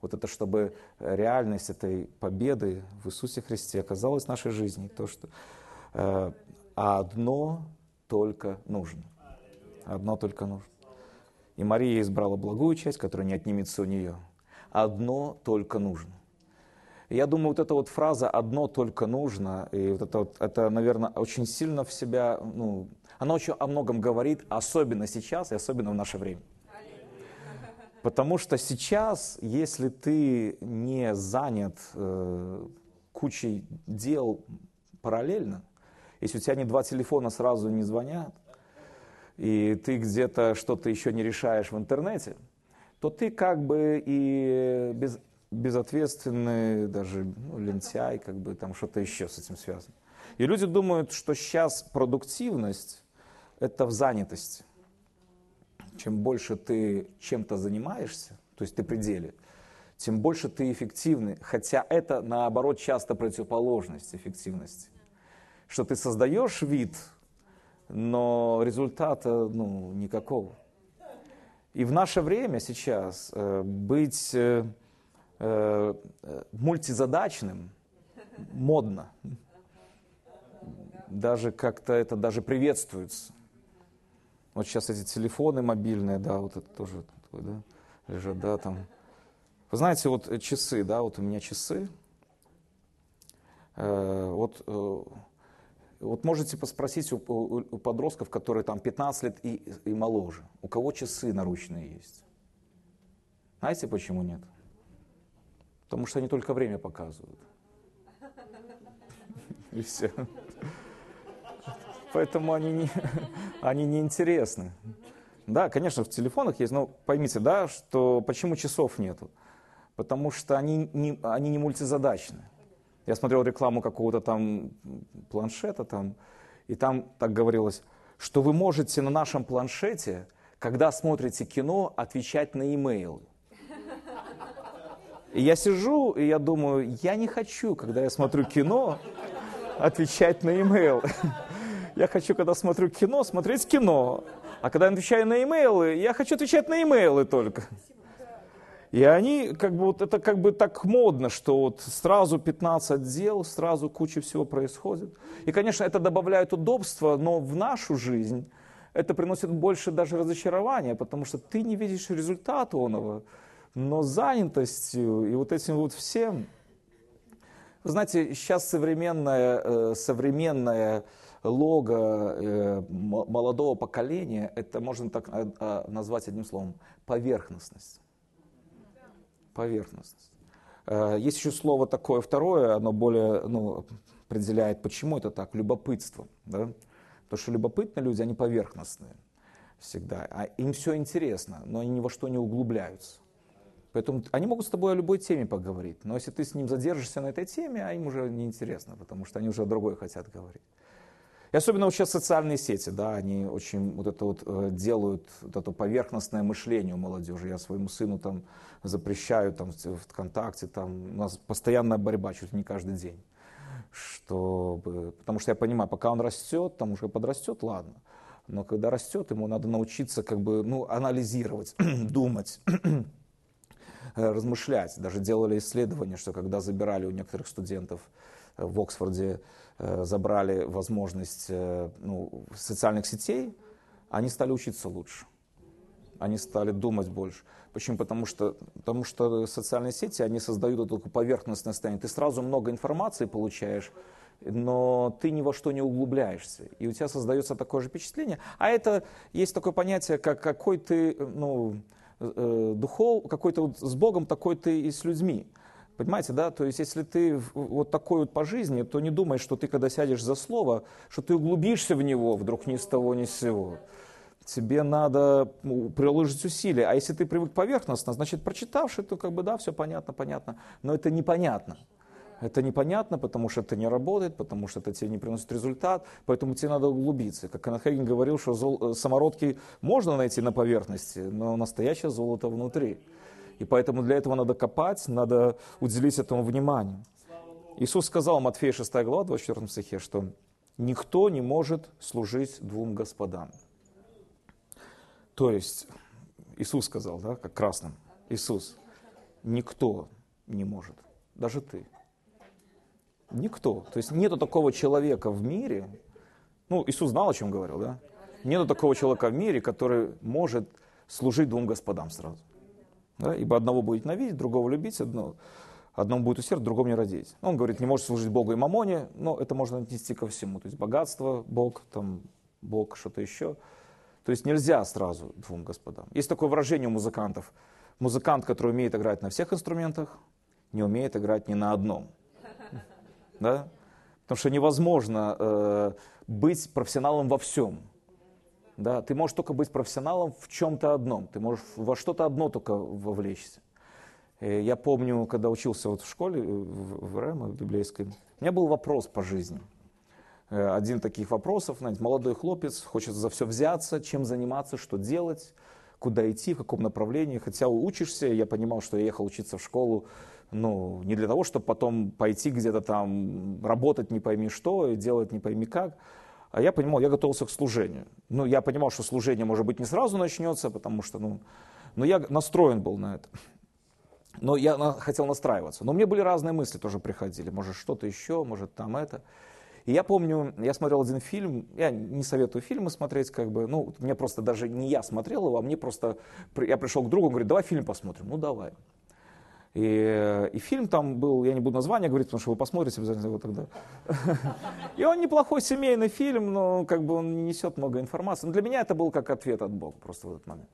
вот это, чтобы реальность этой победы в Иисусе Христе оказалась в нашей жизни. То, что э, одно только нужно. Одно только нужно. И Мария избрала благую часть, которая не отнимется у нее. Одно только нужно. Я думаю, вот эта вот фраза «одно только нужно», и вот это, вот, это, наверное, очень сильно в себя, ну, она очень о многом говорит, особенно сейчас и особенно в наше время. Потому что сейчас, если ты не занят э, кучей дел параллельно, если у тебя не два телефона сразу не звонят, и ты где-то что-то еще не решаешь в интернете, то ты как бы и без, безответственный, даже ну, лентяй, как бы там что-то еще с этим связано. И люди думают, что сейчас продуктивность – это в занятости. Чем больше ты чем-то занимаешься, то есть ты пределе, тем больше ты эффективный, хотя это, наоборот, часто противоположность эффективности что ты создаешь вид, но результата ну, никакого. И в наше время сейчас э, быть э, э, мультизадачным модно. даже как-то это даже приветствуется. Вот сейчас эти телефоны мобильные, да, вот это тоже да, лежат, да, там. Вы знаете, вот часы, да, вот у меня часы. Э, вот, э, вот можете поспросить у, у, у подростков, которые там 15 лет и, и моложе, у кого часы наручные есть. Знаете, почему нет? Потому что они только время показывают. И все. Поэтому они не, они не интересны. Да, конечно, в телефонах есть, но поймите, да, что почему часов нету? Потому что они не, они не мультизадачны. Я смотрел рекламу какого-то там планшета там, и там так говорилось, что вы можете на нашем планшете, когда смотрите кино, отвечать на имейлы. И я сижу, и я думаю, я не хочу, когда я смотрю кино, отвечать на имейл. Я хочу, когда смотрю кино, смотреть кино. А когда я отвечаю на имейлы, я хочу отвечать на имейлы только. И они, как бы, вот это как бы так модно, что вот сразу 15 дел, сразу куча всего происходит. И, конечно, это добавляет удобства, но в нашу жизнь это приносит больше даже разочарования, потому что ты не видишь результата оного, но занятостью и вот этим вот всем. Вы знаете, сейчас современная, э, современная лого э, молодого поколения, это можно так э, а, назвать одним словом, поверхностность. Поверхностность. Э, есть еще слово такое второе, оно более ну, определяет, почему это так, любопытство. Да? Потому что любопытные люди, они поверхностные всегда. А им все интересно, но они ни во что не углубляются. Поэтому они могут с тобой о любой теме поговорить, но если ты с ним задержишься на этой теме, а им уже неинтересно, потому что они уже о другой хотят говорить. И особенно вот сейчас социальные сети, да, они очень вот это вот э, делают, вот это поверхностное мышление у молодежи. Я своему сыну там запрещаю там ВКонтакте, там у нас постоянная борьба чуть ли не каждый день. Чтобы, потому что я понимаю, пока он растет, там уже подрастет, ладно. Но когда растет, ему надо научиться как бы, ну, анализировать, думать, размышлять. Даже делали исследования, что когда забирали у некоторых студентов в Оксфорде Э, забрали возможность э, ну, социальных сетей, они стали учиться лучше. Они стали думать больше. Почему? Потому что, потому что социальные сети, они создают это поверхностное состояние. Ты сразу много информации получаешь, но ты ни во что не углубляешься. И у тебя создается такое же впечатление. А это есть такое понятие, как какой ты, ну, э, духов, какой то вот с Богом, такой ты и с людьми. Понимаете, да? То есть, если ты вот такой вот по жизни, то не думай, что ты, когда сядешь за слово, что ты углубишься в него вдруг ни с того, ни с сего. Тебе надо ну, приложить усилия. А если ты привык поверхностно, значит, прочитавший, то как бы, да, все понятно, понятно. Но это непонятно. Это непонятно, потому что это не работает, потому что это тебе не приносит результат, поэтому тебе надо углубиться. Как Анахейген говорил, что зол... Э, самородки можно найти на поверхности, но настоящее золото внутри. И поэтому для этого надо копать, надо уделить этому внимание. Иисус сказал, Матфея 6 глава, 24 стихе, что никто не может служить двум господам. То есть, Иисус сказал, да, как красным, Иисус, никто не может, даже ты. Никто. То есть нету такого человека в мире, ну, Иисус знал, о чем говорил, да? Нету такого человека в мире, который может служить двум господам сразу. Да? Ибо одного будет ненавидеть, другого любить, одно, одному будет усердно, другому не родить. Он говорит, не может служить Богу и мамоне, но это можно отнести ко всему. То есть богатство, Бог, там, Бог, что-то еще. То есть нельзя сразу двум господам. Есть такое выражение у музыкантов. Музыкант, который умеет играть на всех инструментах, не умеет играть ни на одном. Да? Потому что невозможно э, быть профессионалом во всем. Да? Ты можешь только быть профессионалом в чем-то одном, ты можешь во что-то одно только вовлечься. Э, я помню, когда учился вот в школе, э, в, в в библейской, у меня был вопрос по жизни. Э, один таких вопросов, знаете, молодой хлопец, хочет за все взяться, чем заниматься, что делать, куда идти, в каком направлении. Хотя учишься, я понимал, что я ехал учиться в школу, ну, не для того, чтобы потом пойти где-то там работать не пойми что, делать не пойми как, а я понимал, я готовился к служению. Ну, я понимал, что служение, может быть, не сразу начнется, потому что, ну, но я настроен был на это. Но я на, хотел настраиваться. Но мне были разные мысли тоже приходили. Может, что-то еще, может, там это. И я помню, я смотрел один фильм, я не советую фильмы смотреть, как бы, ну, мне просто даже не я смотрел его, а мне просто, я пришел к другу, он говорит, давай фильм посмотрим, ну, давай. И, и фильм там был, я не буду название говорить, потому что вы посмотрите обязательно его тогда. И он неплохой семейный фильм, но как бы он не несет много информации. Но для меня это был как ответ от Бога просто в этот момент.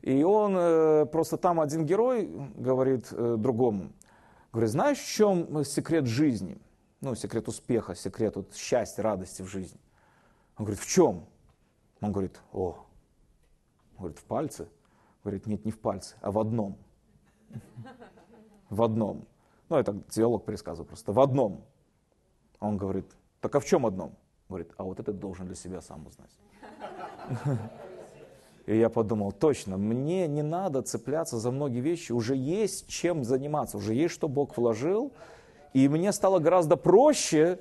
И он, э, просто там один герой говорит э, другому, говорит, знаешь, в чем секрет жизни? Ну, секрет успеха, секрет вот, счастья, радости в жизни. Он говорит, в чем? Он говорит, о, он говорит, в пальце. Говорит, нет, не в пальце, а в одном. В одном. Ну, это диалог пересказываю просто. В одном. Он говорит, так а в чем одном? Говорит, а вот это должен для себя сам узнать. И я подумал, точно, мне не надо цепляться за многие вещи, уже есть чем заниматься, уже есть, что Бог вложил. И мне стало гораздо проще,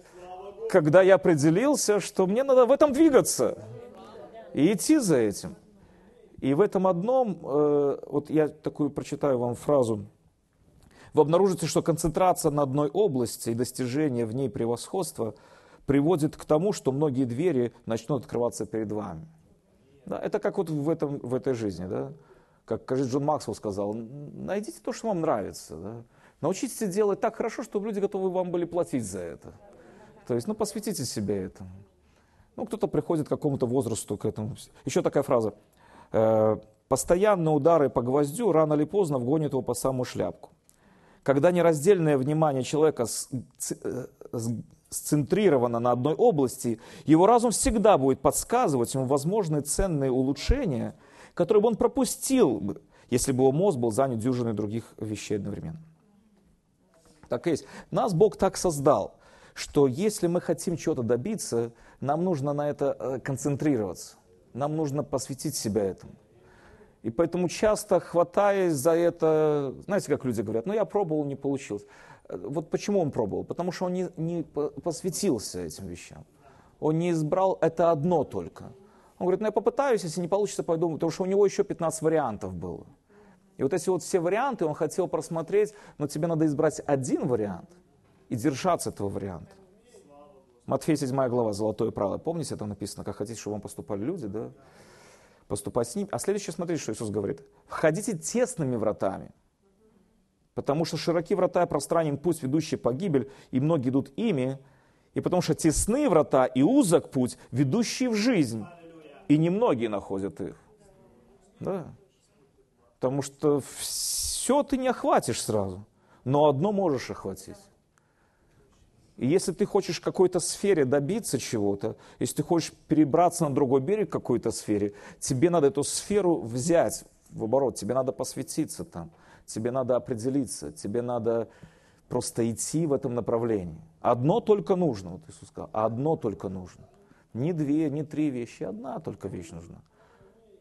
когда я определился, что мне надо в этом двигаться и идти за этим. И в этом одном, э, вот я такую прочитаю вам фразу, вы обнаружите, что концентрация на одной области и достижение в ней превосходства приводит к тому, что многие двери начнут открываться перед вами. Да, это как вот в, этом, в этой жизни, да? Как, кажется, Джон Максвелл сказал, найдите то, что вам нравится, да? Научитесь делать так хорошо, чтобы люди готовы вам были платить за это. То есть, ну, посвятите себе этому. Ну, кто-то приходит к какому-то возрасту, к этому. Еще такая фраза. Э, Постоянные удары по гвоздю рано или поздно вгонят его по самую шляпку. Когда нераздельное внимание человека э, сцентрировано на одной области, его разум всегда будет подсказывать ему возможные ценные улучшения, которые бы он пропустил, если бы его мозг был занят дюжиной других вещей одновременно. Так есть. Нас Бог так создал, что если мы хотим чего-то добиться, нам нужно на это э, концентрироваться. Нам нужно посвятить себя этому. И поэтому часто хватаясь за это, знаете, как люди говорят, ну я пробовал, не получилось. Вот почему он пробовал? Потому что он не, не посвятился этим вещам. Он не избрал это одно только. Он говорит, ну я попытаюсь, если не получится, пойду, потому что у него еще 15 вариантов было. И вот эти вот все варианты он хотел просмотреть, но тебе надо избрать один вариант и держаться этого варианта. Матфея 7 глава, золотое правило. Помните, там написано, как хотите, чтобы вам поступали люди, да? Поступать с ним. А следующее, смотрите, что Иисус говорит. Входите тесными вратами, потому что широки врата и пространен путь, ведущий погибель, и многие идут ими, и потому что тесны врата и узок путь, ведущий в жизнь, и немногие находят их. Да. Потому что все ты не охватишь сразу, но одно можешь охватить. И если ты хочешь в какой-то сфере добиться чего-то, если ты хочешь перебраться на другой берег какой-то сфере, тебе надо эту сферу взять в оборот, тебе надо посвятиться там, тебе надо определиться, тебе надо просто идти в этом направлении. Одно только нужно, вот Иисус сказал, одно только нужно. Не две, не три вещи, одна только вещь нужна.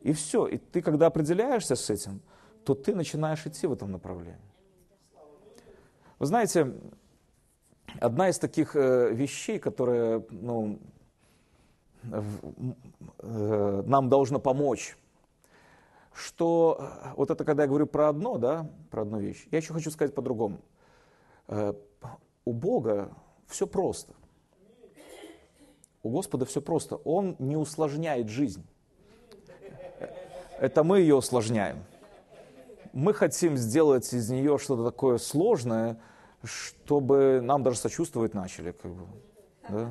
И все. И ты, когда определяешься с этим, то ты начинаешь идти в этом направлении. Вы знаете, одна из таких э, вещей, которая ну, э, нам должна помочь, что э, вот это когда я говорю про одно, да, про одну вещь, я еще хочу сказать по-другому. У Бога все просто. У Господа все просто. Он не усложняет жизнь. Это мы ее усложняем мы хотим сделать из нее что-то такое сложное, чтобы нам даже сочувствовать начали. Как бы, да?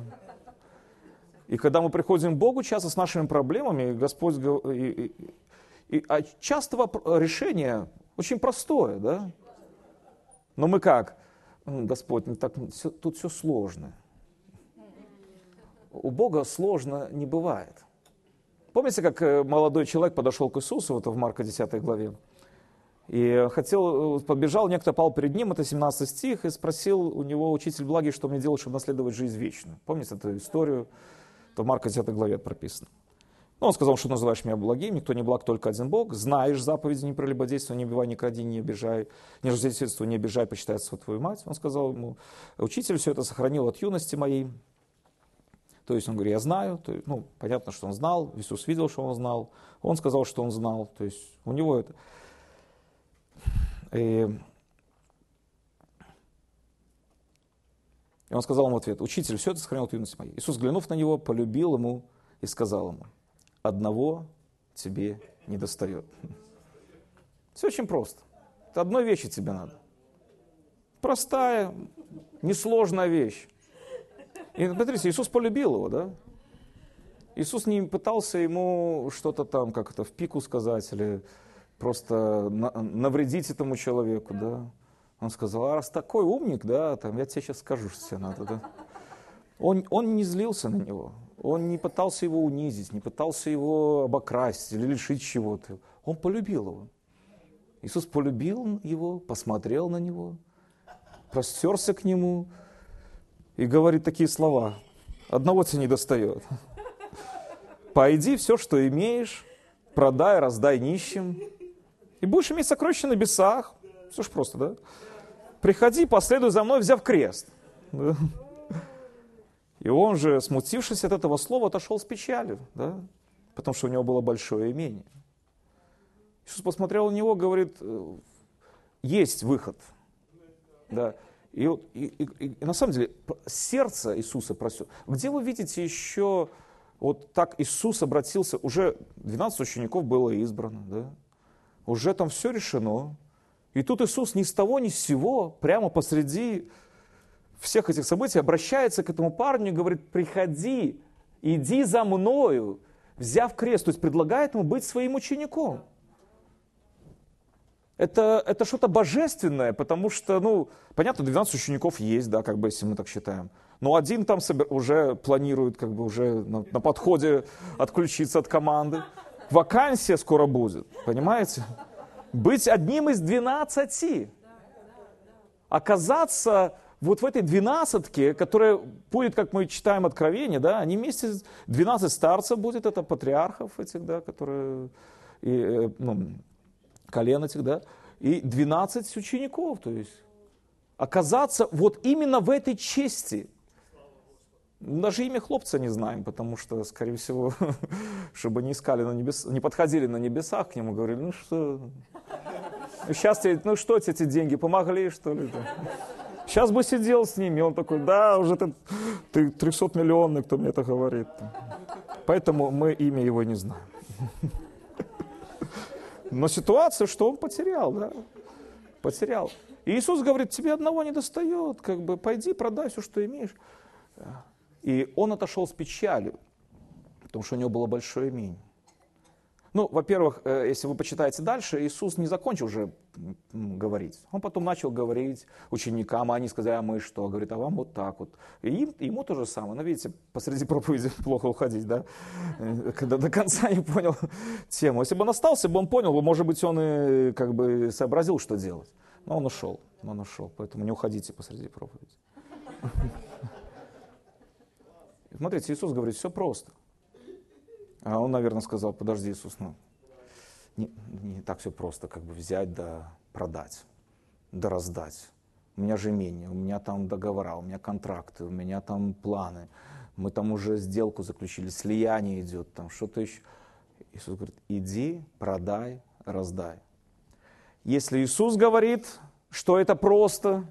И когда мы приходим к Богу часто с нашими проблемами, Господь и, и, и, а часто решение очень простое, да? Но мы как? Господь, не так, все, тут все сложно. У Бога сложно не бывает. Помните, как э, молодой человек подошел к Иисусу, это в Марка 10 главе, и хотел, побежал, некто пал перед ним, это 17 стих, и спросил у него учитель благий, что мне делать, чтобы наследовать жизнь вечную. Помните эту историю? Это в Марка 10 главе прописано. Ну, он сказал, что называешь меня благим, никто не благ, только один Бог. Знаешь заповеди, не прелюбодействуй, не убивай, не кради, не обижай, не рождительствуй, не обижай, почитай свою мать. Он сказал ему, учитель все это сохранил от юности моей. То есть он говорит, я знаю, то ну, понятно, что он знал, Иисус видел, что он знал, он сказал, что он знал, то есть у него это... И он сказал ему в ответ, учитель, все это сохранил в юности моей. Иисус, глянув на него, полюбил ему и сказал ему, одного тебе не достает. Все очень просто. Это одной вещи тебе надо. Простая, несложная вещь. И смотрите, Иисус полюбил его, да? Иисус не пытался ему что-то там, как это, в пику сказать, или просто навредить этому человеку, да? Он сказал, а раз такой умник, да, там, я тебе сейчас скажу, что тебе надо, да? Он, он не злился на него, он не пытался его унизить, не пытался его обокрасть или лишить чего-то. Он полюбил его. Иисус полюбил его, посмотрел на него, простерся к нему и говорит такие слова. Одного тебе не достает. Пойди все, что имеешь, продай, раздай нищим, и будешь иметь сокровища на небесах. Все ж просто, да? Приходи, последуй за мной, взяв крест. И он же, смутившись от этого слова, отошел с печалью, да? потому что у него было большое имение. Иисус посмотрел на него, говорит, «Э, есть выход. Да. И, и, и, и на самом деле сердце Иисуса просил. Где вы видите еще, вот так Иисус обратился, уже 12 учеников было избрано, да? Уже там все решено. И тут Иисус ни с того ни с сего, прямо посреди всех этих событий, обращается к этому парню и говорит, приходи, иди за мною, взяв крест. То есть предлагает ему быть своим учеником это, это что-то божественное, потому что, ну, понятно, 12 учеников есть, да, как бы, если мы так считаем. Но один там уже планирует, как бы, уже на, на подходе отключиться от команды. Вакансия скоро будет, понимаете? Быть одним из 12. Оказаться вот в этой двенадцатке, которая будет, как мы читаем Откровение, да, они вместе, 12 старцев будет, это патриархов этих, да, которые, и, э, ну, колен этих, да, и 12 учеников, то есть оказаться вот именно в этой чести. Даже имя хлопца не знаем, потому что, скорее всего, чтобы не искали на небес, не подходили на небесах к нему, говорили, ну что, сейчас тебе, ну что тебе эти деньги, помогли, что ли? Сейчас бы сидел с ними, он такой, да, уже ты, ты 300 миллионный, кто мне это говорит. Поэтому мы имя его не знаем. Но ситуация, что он потерял, да? Потерял. И Иисус говорит, тебе одного не достает, как бы пойди, продай все, что имеешь. И он отошел с печалью, потому что у него было большое имение. Ну, во-первых, э, если вы почитаете дальше, Иисус не закончил уже говорить. Он потом начал говорить ученикам, а они сказали, а мы что? Говорит, а вам вот так вот. И им, ему то же самое. Но видите, посреди проповеди плохо уходить, да? Э, когда до конца не понял тему. Если бы он остался, бы он понял, может быть, он и как бы сообразил, что делать. Но он ушел, он ушел. Поэтому не уходите посреди проповеди. Смотрите, Иисус говорит, все просто. А он, наверное, сказал, подожди, Иисус, ну, не, не так все просто, как бы взять да продать, да раздать. У меня же имение, у меня там договора, у меня контракты, у меня там планы. Мы там уже сделку заключили, слияние идет, там что-то еще. Иисус говорит, иди, продай, раздай. Если Иисус говорит, что это просто,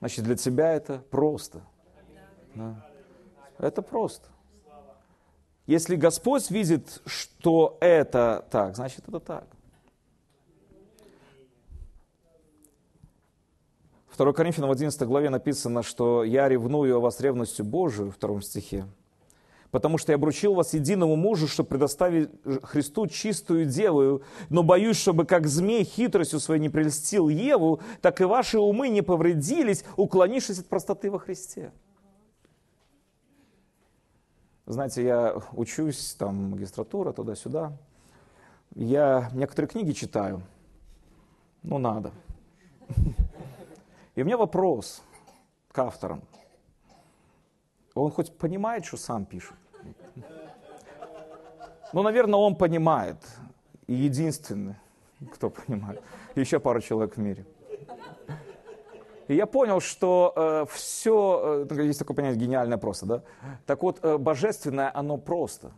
значит для тебя это просто. Да. Это просто. Если Господь видит, что это так, значит это так. 2 Коринфянам в 11 главе написано, что «Я ревную о вас ревностью Божию» в втором стихе, «потому что я обручил вас единому мужу, чтобы предоставить Христу чистую деву, но боюсь, чтобы как змей хитростью своей не прельстил Еву, так и ваши умы не повредились, уклонившись от простоты во Христе». Знаете, я учусь, там, магистратура, туда-сюда. Я некоторые книги читаю. Ну, надо. И у меня вопрос к авторам. Он хоть понимает, что сам пишет? Ну, наверное, он понимает. И единственный, кто понимает. Еще пару человек в мире. И я понял, что э, все, э, есть такое понятие гениальное просто, да? Так вот, э, божественное, оно просто.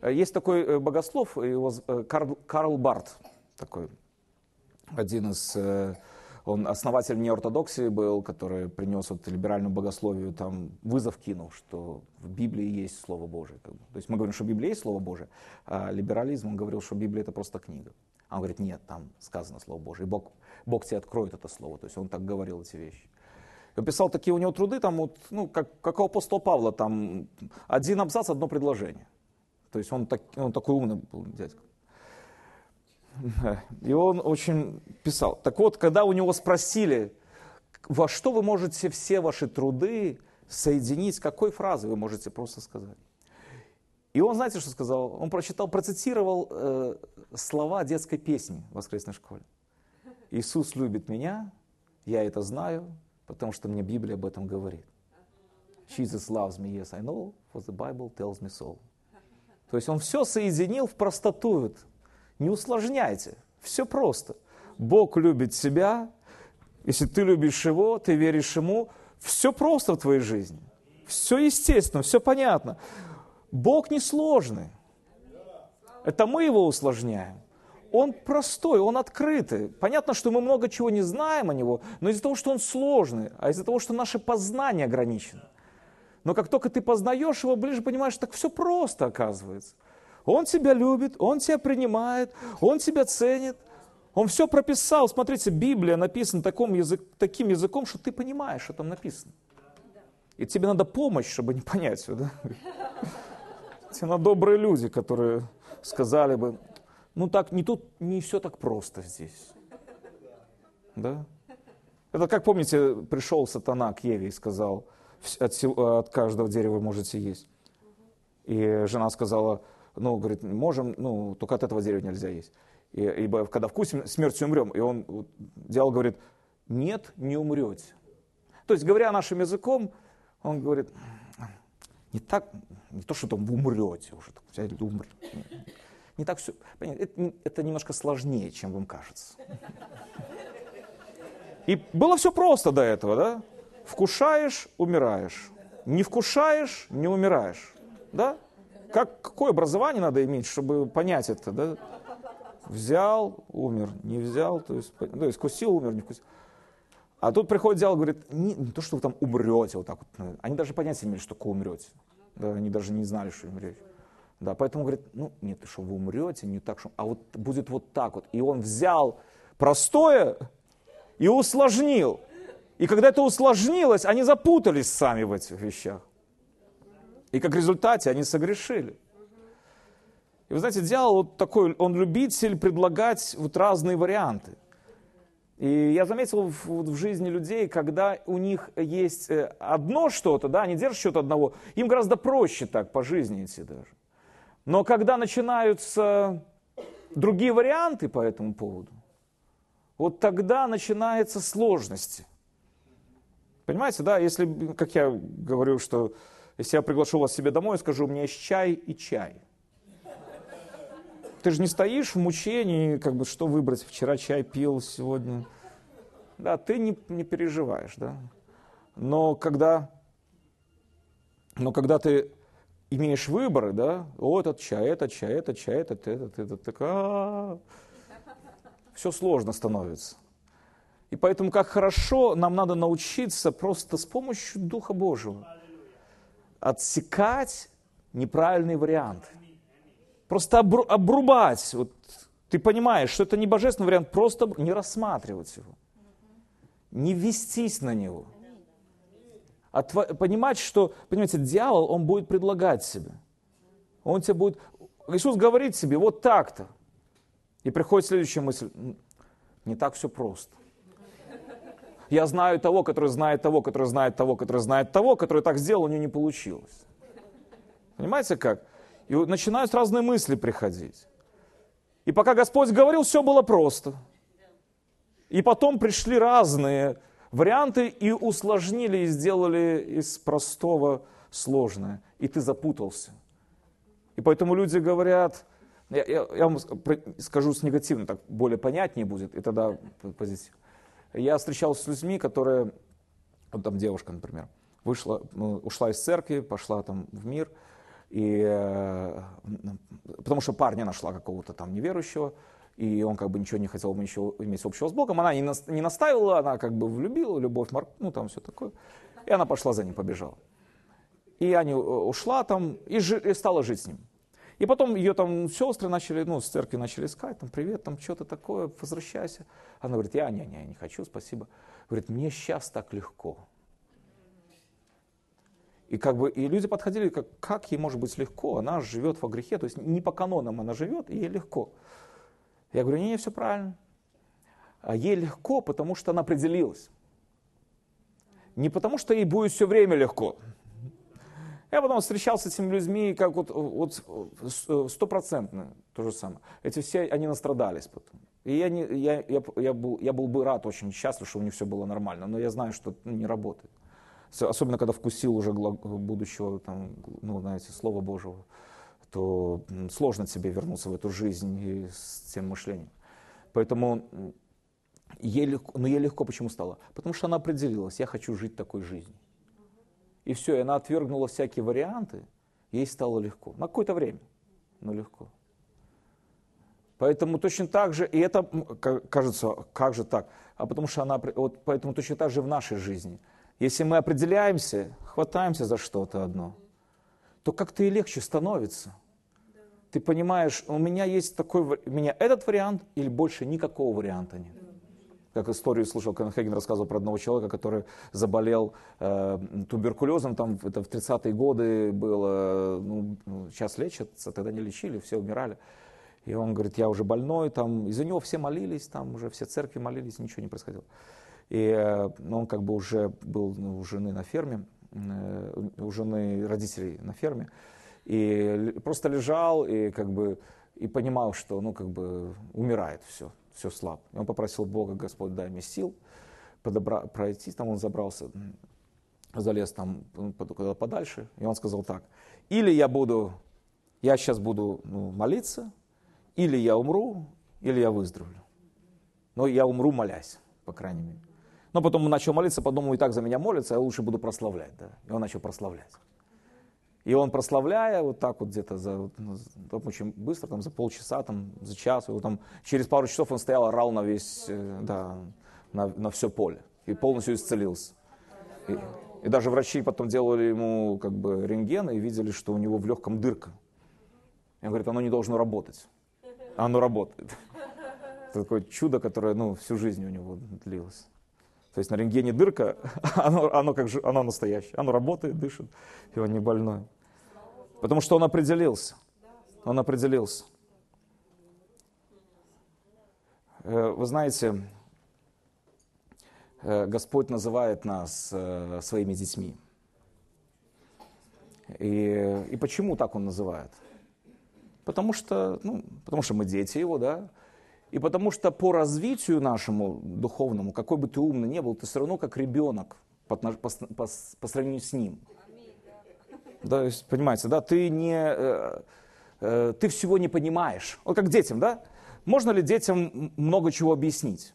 Э, есть такой э, богослов, его, э, Карл, Карл Барт, такой, один из, он основатель неортодоксии был, который принес вот либеральную богословию, там вызов кинул, что в Библии есть Слово Божие. Как бы. То есть мы говорим, что в Библии есть Слово Божие, а либерализм, он говорил, что Библия это просто книга. А он говорит, нет, там сказано Слово Божие, и Бог, Бог тебе откроет это Слово. То есть он так говорил эти вещи. Он писал такие у него труды, там вот, ну, как, как у апостола Павла, там один абзац, одно предложение. То есть он, так, он такой умный был дядька. И он очень писал. Так вот, когда у него спросили, во что вы можете все ваши труды соединить, какой фразы вы можете просто сказать? И он, знаете, что сказал? Он прочитал, процитировал э, слова детской песни в воскресной школе. Иисус любит меня, я это знаю, потому что мне Библия об этом говорит. Jesus loves me, yes, I know, for the Bible tells me so. То есть он все соединил в простоту. Не усложняйте. Все просто. Бог любит себя. Если ты любишь Его, ты веришь Ему, все просто в твоей жизни. Все естественно, все понятно. Бог не сложный. Это мы его усложняем. Он простой, он открытый. Понятно, что мы много чего не знаем о него, но из-за того, что он сложный, а из-за того, что наше познание ограничено. Но как только ты познаешь его ближе, понимаешь, так все просто оказывается. Он тебя любит, Он тебя принимает, Он тебя ценит. Он все прописал. Смотрите, Библия написана таким, язык, таким языком, что ты понимаешь, что там написано. И тебе надо помощь, чтобы не понять все. Да? Тебе надо добрые люди, которые сказали бы, ну так, не тут, не все так просто здесь. Да? Это как, помните, пришел сатана к Еве и сказал, от, от каждого дерева можете есть. И жена сказала, ну, говорит, можем, ну, только от этого дерева нельзя есть. И, ибо когда вкусим, смертью умрем. И он, дьявол говорит, нет, не умрете. То есть, говоря нашим языком, он говорит, не так, не то, что там вы умрете уже, взяли, умрете. Не так все, это, это немножко сложнее, чем вам кажется. И было все просто до этого, да? Вкушаешь, умираешь. Не вкушаешь, не умираешь. Да? Как, какое образование надо иметь, чтобы понять это, да? Взял, умер, не взял, то есть, то есть вкусил, умер, не вкусил. А тут приходит дьявол и говорит, не, не то, что вы там умрете вот так вот. Ну, они даже понятия не имели, что такое умрете. Да, они даже не знали, что умрете. Да, поэтому говорит, ну нет, что вы умрете, не так, что, а вот будет вот так вот. И он взял простое и усложнил. И когда это усложнилось, они запутались сами в этих вещах. И как результате они согрешили. И вы знаете, дьявол вот такой, он любитель предлагать вот разные варианты. И я заметил в, в жизни людей, когда у них есть э, одно что-то, да, они держат что-то одного, им гораздо проще так по жизни идти даже. Но когда начинаются другие варианты по этому поводу, вот тогда начинаются сложности. Понимаете, да, если, как я говорю, что если я приглашу вас себе домой скажу, у меня есть чай и чай. Ты же не стоишь в мучении, как бы что выбрать, вчера чай пил, сегодня. Да, ты не, не переживаешь, да. Но когда, но когда ты имеешь выборы, да, о, этот чай, этот чай, этот чай, этот, этот, этот, так, все сложно становится. И поэтому как хорошо нам надо научиться просто с помощью Духа Божьего отсекать неправильные варианты. Просто обру, обрубать. Вот, ты понимаешь, что это не божественный вариант, просто не рассматривать его. Не вестись на него. А понимать, что, понимаете, дьявол, он будет предлагать себе. Он тебе будет... Иисус говорит себе, вот так-то. И приходит следующая мысль, не так все просто. Я знаю того, который знает того, который знает того, который знает того, который так сделал, у него не получилось. Понимаете как? И начинают разные мысли приходить. И пока Господь говорил, все было просто. И потом пришли разные варианты и усложнили, и сделали из простого сложное. И ты запутался. И поэтому люди говорят, я, я, я вам скажу с негативным, так более понятнее будет, и тогда позитив. Я встречался с людьми, которые, вот там девушка, например, вышла, ну, ушла из церкви, пошла там в мир, и, э, потому что парня нашла какого-то там неверующего, и он как бы ничего не хотел ничего иметь общего с Богом. Она не, не настаивала, она как бы влюбила, любовь, ну там все такое. И она пошла за ним, побежала. И они э, ушла там и, жи, и стала жить с ним. И потом ее там сестры начали, ну, с церкви начали искать, там, привет, там, что-то такое, возвращайся. Она говорит, я, не, не, не хочу, спасибо. Говорит, мне сейчас так легко. И как бы и люди подходили, как, как ей может быть легко, она живет во грехе, то есть не по канонам она живет, и ей легко. Я говорю, не, все правильно. А ей легко, потому что она определилась. Не потому, что ей будет все время легко. Я потом встречался с этими людьми, как вот, вот стопроцентно то же самое. Эти все, они настрадались потом. И я, не, я, я, я, был, я был бы рад, очень счастлив, что у них все было нормально, но я знаю, что это не работает. Особенно, когда вкусил уже будущего, там, ну, знаете, Слова Божьего, то сложно тебе вернуться в эту жизнь и с тем мышлением. Поэтому ей легко, но ей легко почему стало? Потому что она определилась, я хочу жить такой жизнью и все, и она отвергнула всякие варианты, ей стало легко. На какое-то время, но легко. Поэтому точно так же, и это кажется, как же так? А потому что она, вот поэтому точно так же в нашей жизни. Если мы определяемся, хватаемся за что-то одно, то как-то и легче становится. Ты понимаешь, у меня есть такой, у меня этот вариант или больше никакого варианта нет как историю слушал, Хейген рассказывал про одного человека, который заболел э, туберкулезом, там это в 30-е годы было, ну, сейчас лечатся, тогда не лечили, все умирали. И он говорит, я уже больной, там, из-за него все молились, там уже все церкви молились, ничего не происходило. И э, он как бы уже был ну, у жены на ферме, э, у жены родителей на ферме, и просто лежал и как бы и понимал, что ну как бы умирает все все слаб. И он попросил Бога, Господь, дай мне сил подобра, пройти. Там он забрался, залез там куда подальше. И он сказал так, или я буду, я сейчас буду ну, молиться, или я умру, или я выздоровлю. Но я умру, молясь, по крайней мере. Но потом он начал молиться, подумал, и так за меня молится, я лучше буду прославлять. Да? И он начал прославлять. И он, прославляя вот так вот где-то за, ну, там очень быстро, там за полчаса, там за час, его там через пару часов он стоял, орал на весь, э, да, на, на все поле и полностью исцелился. И, и даже врачи потом делали ему как бы рентген и видели, что у него в легком дырка. И он говорит, оно не должно работать. А оно работает. Это такое чудо, которое ну, всю жизнь у него длилось. То есть на рентгене дырка, оно, оно, как оно настоящее. Оно работает, дышит, и он не больной. Потому что он определился. Он определился. Э, вы знаете, э, Господь называет нас э, своими детьми. И, и почему так Он называет? Потому что, ну, потому что мы дети Его, да? И потому что по развитию нашему духовному, какой бы ты умный не был, ты все равно как ребенок по, по, по, по сравнению с Ним. Да, понимаете, да, ты не, э, э, ты всего не понимаешь. Вот как детям, да? Можно ли детям много чего объяснить?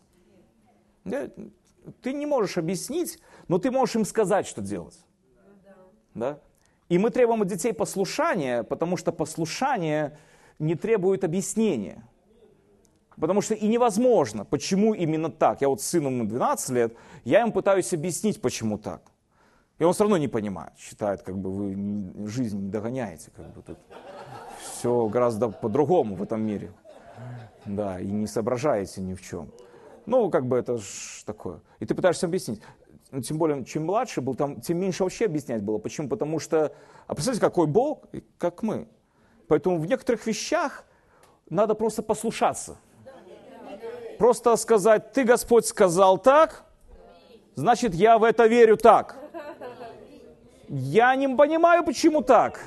Ты не можешь объяснить, но ты можешь им сказать, что делать. Да? И мы требуем от детей послушания, потому что послушание не требует объяснения. Потому что и невозможно, почему именно так. Я вот с сыном 12 лет, я им пытаюсь объяснить, почему так. И он все равно не понимает, считает, как бы вы жизнь не догоняете, как бы тут все гораздо по-другому в этом мире. Да, и не соображаете ни в чем. Ну, как бы это ж такое. И ты пытаешься объяснить. Ну, тем более, чем младше был, там, тем меньше вообще объяснять было. Почему? Потому что, а представьте, какой Бог, как мы. Поэтому в некоторых вещах надо просто послушаться. Просто сказать, ты, Господь, сказал так, значит, я в это верю так. Я не понимаю, почему так.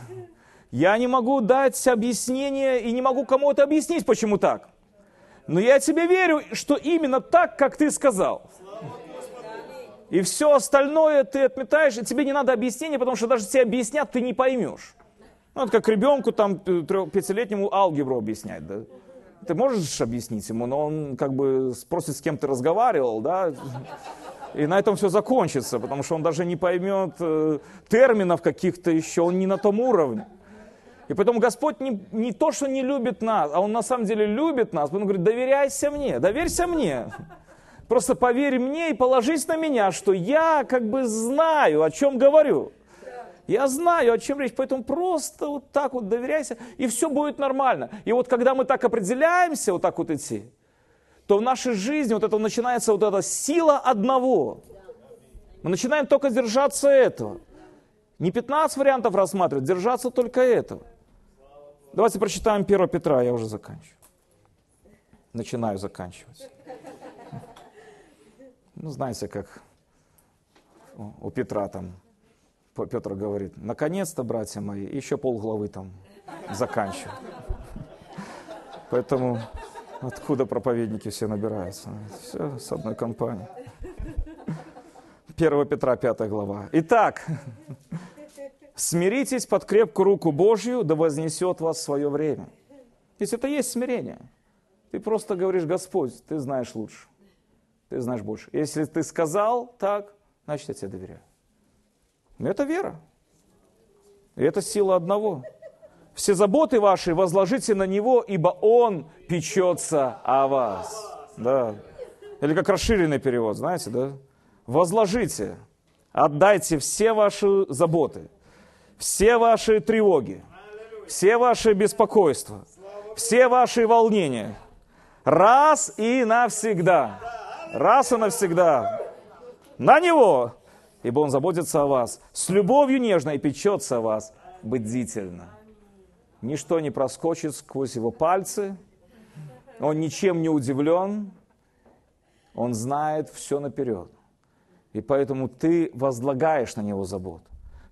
Я не могу дать объяснение и не могу кому-то объяснить, почему так. Но я тебе верю, что именно так, как ты сказал. И все остальное ты отметаешь, и тебе не надо объяснения, потому что даже тебе объяснят, ты не поймешь. Ну, это как ребенку, там, пятилетнему алгебру объяснять, да. Ты можешь объяснить ему, но он как бы спросит, с кем ты разговаривал, да. И на этом все закончится, потому что он даже не поймет э, терминов каких-то еще, он не на том уровне. И поэтому Господь не, не то, что не любит нас, а Он на самом деле любит нас. Он говорит, доверяйся мне, доверься мне. Просто поверь мне и положись на меня, что я как бы знаю, о чем говорю. Я знаю, о чем речь, поэтому просто вот так вот доверяйся, и все будет нормально. И вот когда мы так определяемся, вот так вот идти, то в нашей жизни вот это начинается вот эта сила одного. Мы начинаем только держаться этого. Не 15 вариантов рассматривать, держаться только этого. Давайте прочитаем 1 Петра, я уже заканчиваю. Начинаю заканчивать. Ну, знаете, как у Петра там, Петр говорит, наконец-то, братья мои, еще полглавы там заканчиваю. Поэтому откуда проповедники все набираются? Все с одной компании. 1 Петра, 5 глава. Итак, смиритесь под крепкую руку Божью, да вознесет вас в свое время. Если это есть смирение, ты просто говоришь, Господь, ты знаешь лучше ты знаешь больше. Если ты сказал так, значит, я тебе доверяю. Это вера. И это сила одного. Все заботы ваши возложите на Него, ибо Он печется о вас. Да. Или как расширенный перевод, знаете, да? Возложите, отдайте все ваши заботы, все ваши тревоги, все ваши беспокойства, все ваши волнения. Раз и навсегда раз и навсегда на Него, ибо Он заботится о вас, с любовью нежно и печется о вас бдительно. Ничто не проскочит сквозь Его пальцы, Он ничем не удивлен, Он знает все наперед. И поэтому ты возлагаешь на Него забот,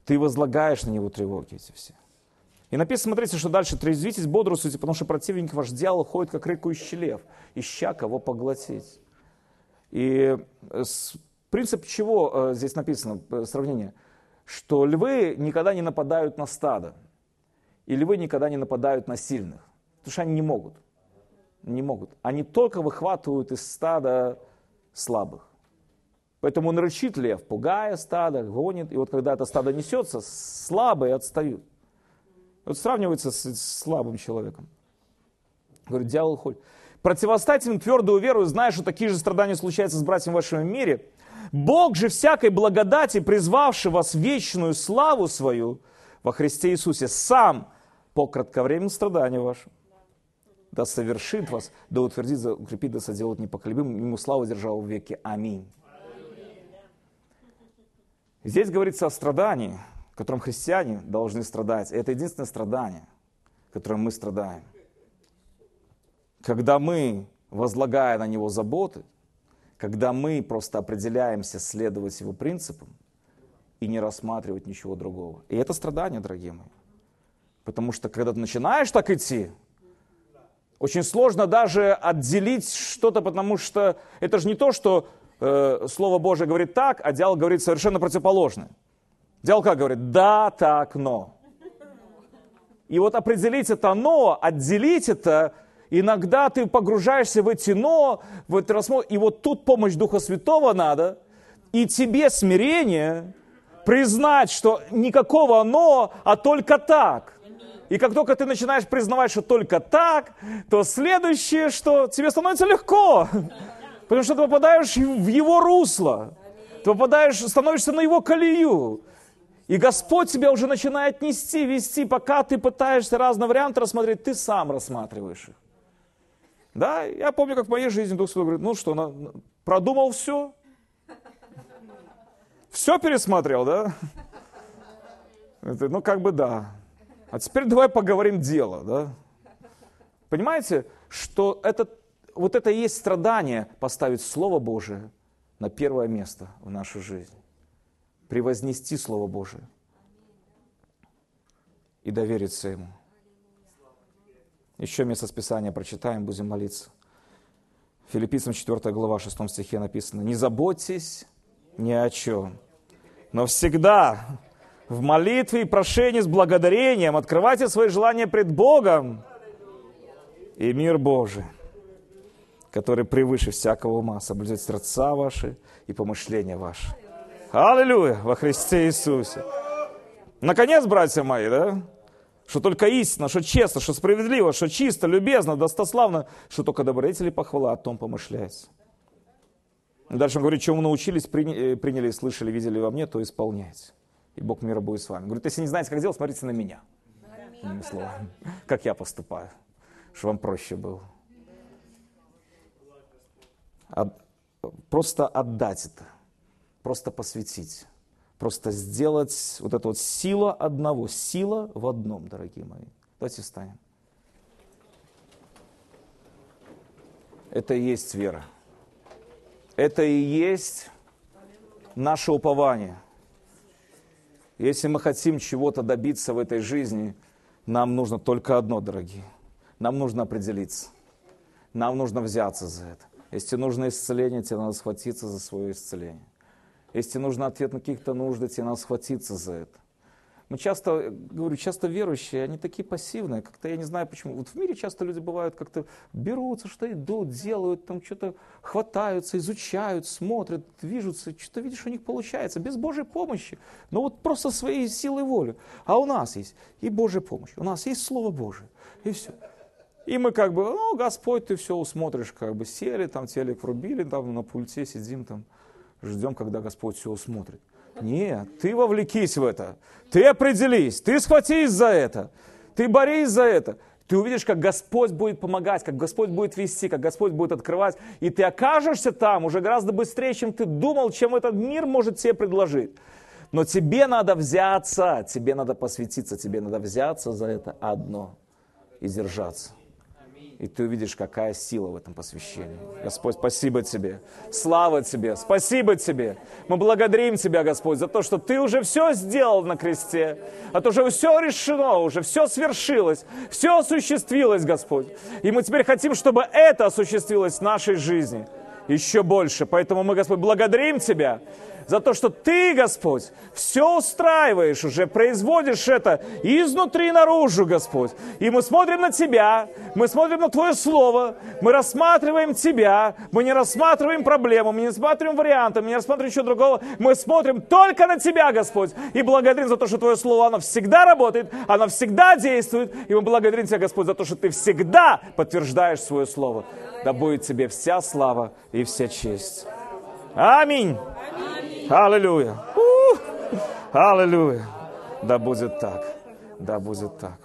ты возлагаешь на Него тревоги эти все. И написано, смотрите, что дальше, трезвитесь, бодрствуйте, потому что противник ваш дьявол ходит, как рыкающий лев, ища кого поглотить. И э, принцип чего э, здесь написано, э, сравнение? Что львы никогда не нападают на стадо, и львы никогда не нападают на сильных, потому что они не могут. Не могут. Они только выхватывают из стада слабых. Поэтому он рычит лев, пугая стадо, гонит. И вот когда это стадо несется, слабые отстают. Вот сравнивается с слабым человеком. Говорит, дьявол ходит. Противостать им твердую веру, зная, что такие же страдания случаются с братьями в вашем мире. Бог же всякой благодати, призвавший вас в вечную славу свою во Христе Иисусе, сам по кратковременному страданию вашему, да совершит вас, да утвердит, да укрепит, да соделает непоколебимым, ему славу держал в веки. Аминь. Здесь говорится о страдании, в котором христиане должны страдать. Это единственное страдание, которым мы страдаем когда мы, возлагая на него заботы, когда мы просто определяемся следовать его принципам и не рассматривать ничего другого. И это страдание, дорогие мои. Потому что когда ты начинаешь так идти, очень сложно даже отделить что-то, потому что это же не то, что э, Слово Божие говорит так, а дьявол говорит совершенно противоположное. Дьявол как говорит? Да, так, но. И вот определить это но, отделить это Иногда ты погружаешься в эти но, в этот рассмотр, и вот тут помощь Духа Святого надо, и тебе смирение признать, что никакого но, а только так. И как только ты начинаешь признавать, что только так, то следующее, что тебе становится легко. Потому что ты попадаешь в его русло. Ты попадаешь, становишься на его колею. И Господь тебя уже начинает нести, вести, пока ты пытаешься разные варианты рассмотреть, ты сам рассматриваешь их. Да, я помню, как в моей жизни Дух Святой говорит, ну что, продумал все? Все пересмотрел, да? Ну, как бы да. А теперь давай поговорим дело, да? Понимаете, что это, вот это и есть страдание поставить Слово Божие на первое место в нашу жизнь. Превознести Слово Божие и довериться Ему. Еще место Списания прочитаем, будем молиться. Филиппийцам 4 глава 6 стихе написано, «Не заботьтесь ни о чем, но всегда в молитве и прошении с благодарением открывайте свои желания пред Богом, и мир Божий, который превыше всякого ума, соблюдет сердца ваши и помышления ваши. Аллилуйя! Во Христе Иисусе. Наконец, братья мои, да? Что только истинно, что честно, что справедливо, что чисто, любезно, достославно, что только добродетели похвала, о том помышляется. Дальше он говорит, чему научились, приняли, приняли, слышали, видели во мне, то исполняйте. И Бог мира будет с вами. Говорит, если не знаете, как делать, смотрите на меня. Слово. Как я поступаю, чтобы вам проще было. От, просто отдать это, просто посвятить, просто сделать вот эту вот сила одного, сила в одном, дорогие мои. Давайте встанем. Это и есть вера. Это и есть наше упование. Если мы хотим чего-то добиться в этой жизни, нам нужно только одно, дорогие. Нам нужно определиться. Нам нужно взяться за это. Если нужно исцеление, тебе надо схватиться за свое исцеление. Если нужно ответ на каких-то нужды, тебе надо схватиться за это. Мы часто, говорю, часто верующие, они такие пассивные, как-то я не знаю почему. Вот в мире часто люди бывают как-то берутся, что идут, делают, там что-то хватаются, изучают, смотрят, движутся, что-то видишь, у них получается, без Божьей помощи, но вот просто своей силой воли. А у нас есть и Божья помощь, у нас есть Слово Божие, и все. И мы как бы, ну, Господь, ты все усмотришь, как бы сели, там телек врубили, там на пульте сидим, там ждем, когда Господь все усмотрит. Нет, ты вовлекись в это. Ты определись, ты схватись за это. Ты борись за это. Ты увидишь, как Господь будет помогать, как Господь будет вести, как Господь будет открывать. И ты окажешься там уже гораздо быстрее, чем ты думал, чем этот мир может тебе предложить. Но тебе надо взяться, тебе надо посвятиться, тебе надо взяться за это одно и держаться и ты увидишь, какая сила в этом посвящении. Господь, спасибо Тебе. Слава Тебе. Спасибо Тебе. Мы благодарим Тебя, Господь, за то, что Ты уже все сделал на кресте. А то уже все решено, уже все свершилось, все осуществилось, Господь. И мы теперь хотим, чтобы это осуществилось в нашей жизни еще больше. Поэтому мы, Господь, благодарим Тебя за то, что Ты, Господь, все устраиваешь уже, производишь это изнутри наружу, Господь. И мы смотрим на Тебя, мы смотрим на Твое Слово, мы рассматриваем Тебя, мы не рассматриваем проблему, мы не рассматриваем варианты, мы не рассматриваем ничего другого, мы смотрим только на Тебя, Господь, и благодарим за то, что Твое Слово, оно всегда работает, оно всегда действует, и мы благодарим Тебя, Господь, за то, что Ты всегда подтверждаешь свое Слово. Да будет Тебе вся слава и вся честь. Аминь. Аллилуйя. Аллилуйя. Да будет так. Да будет так.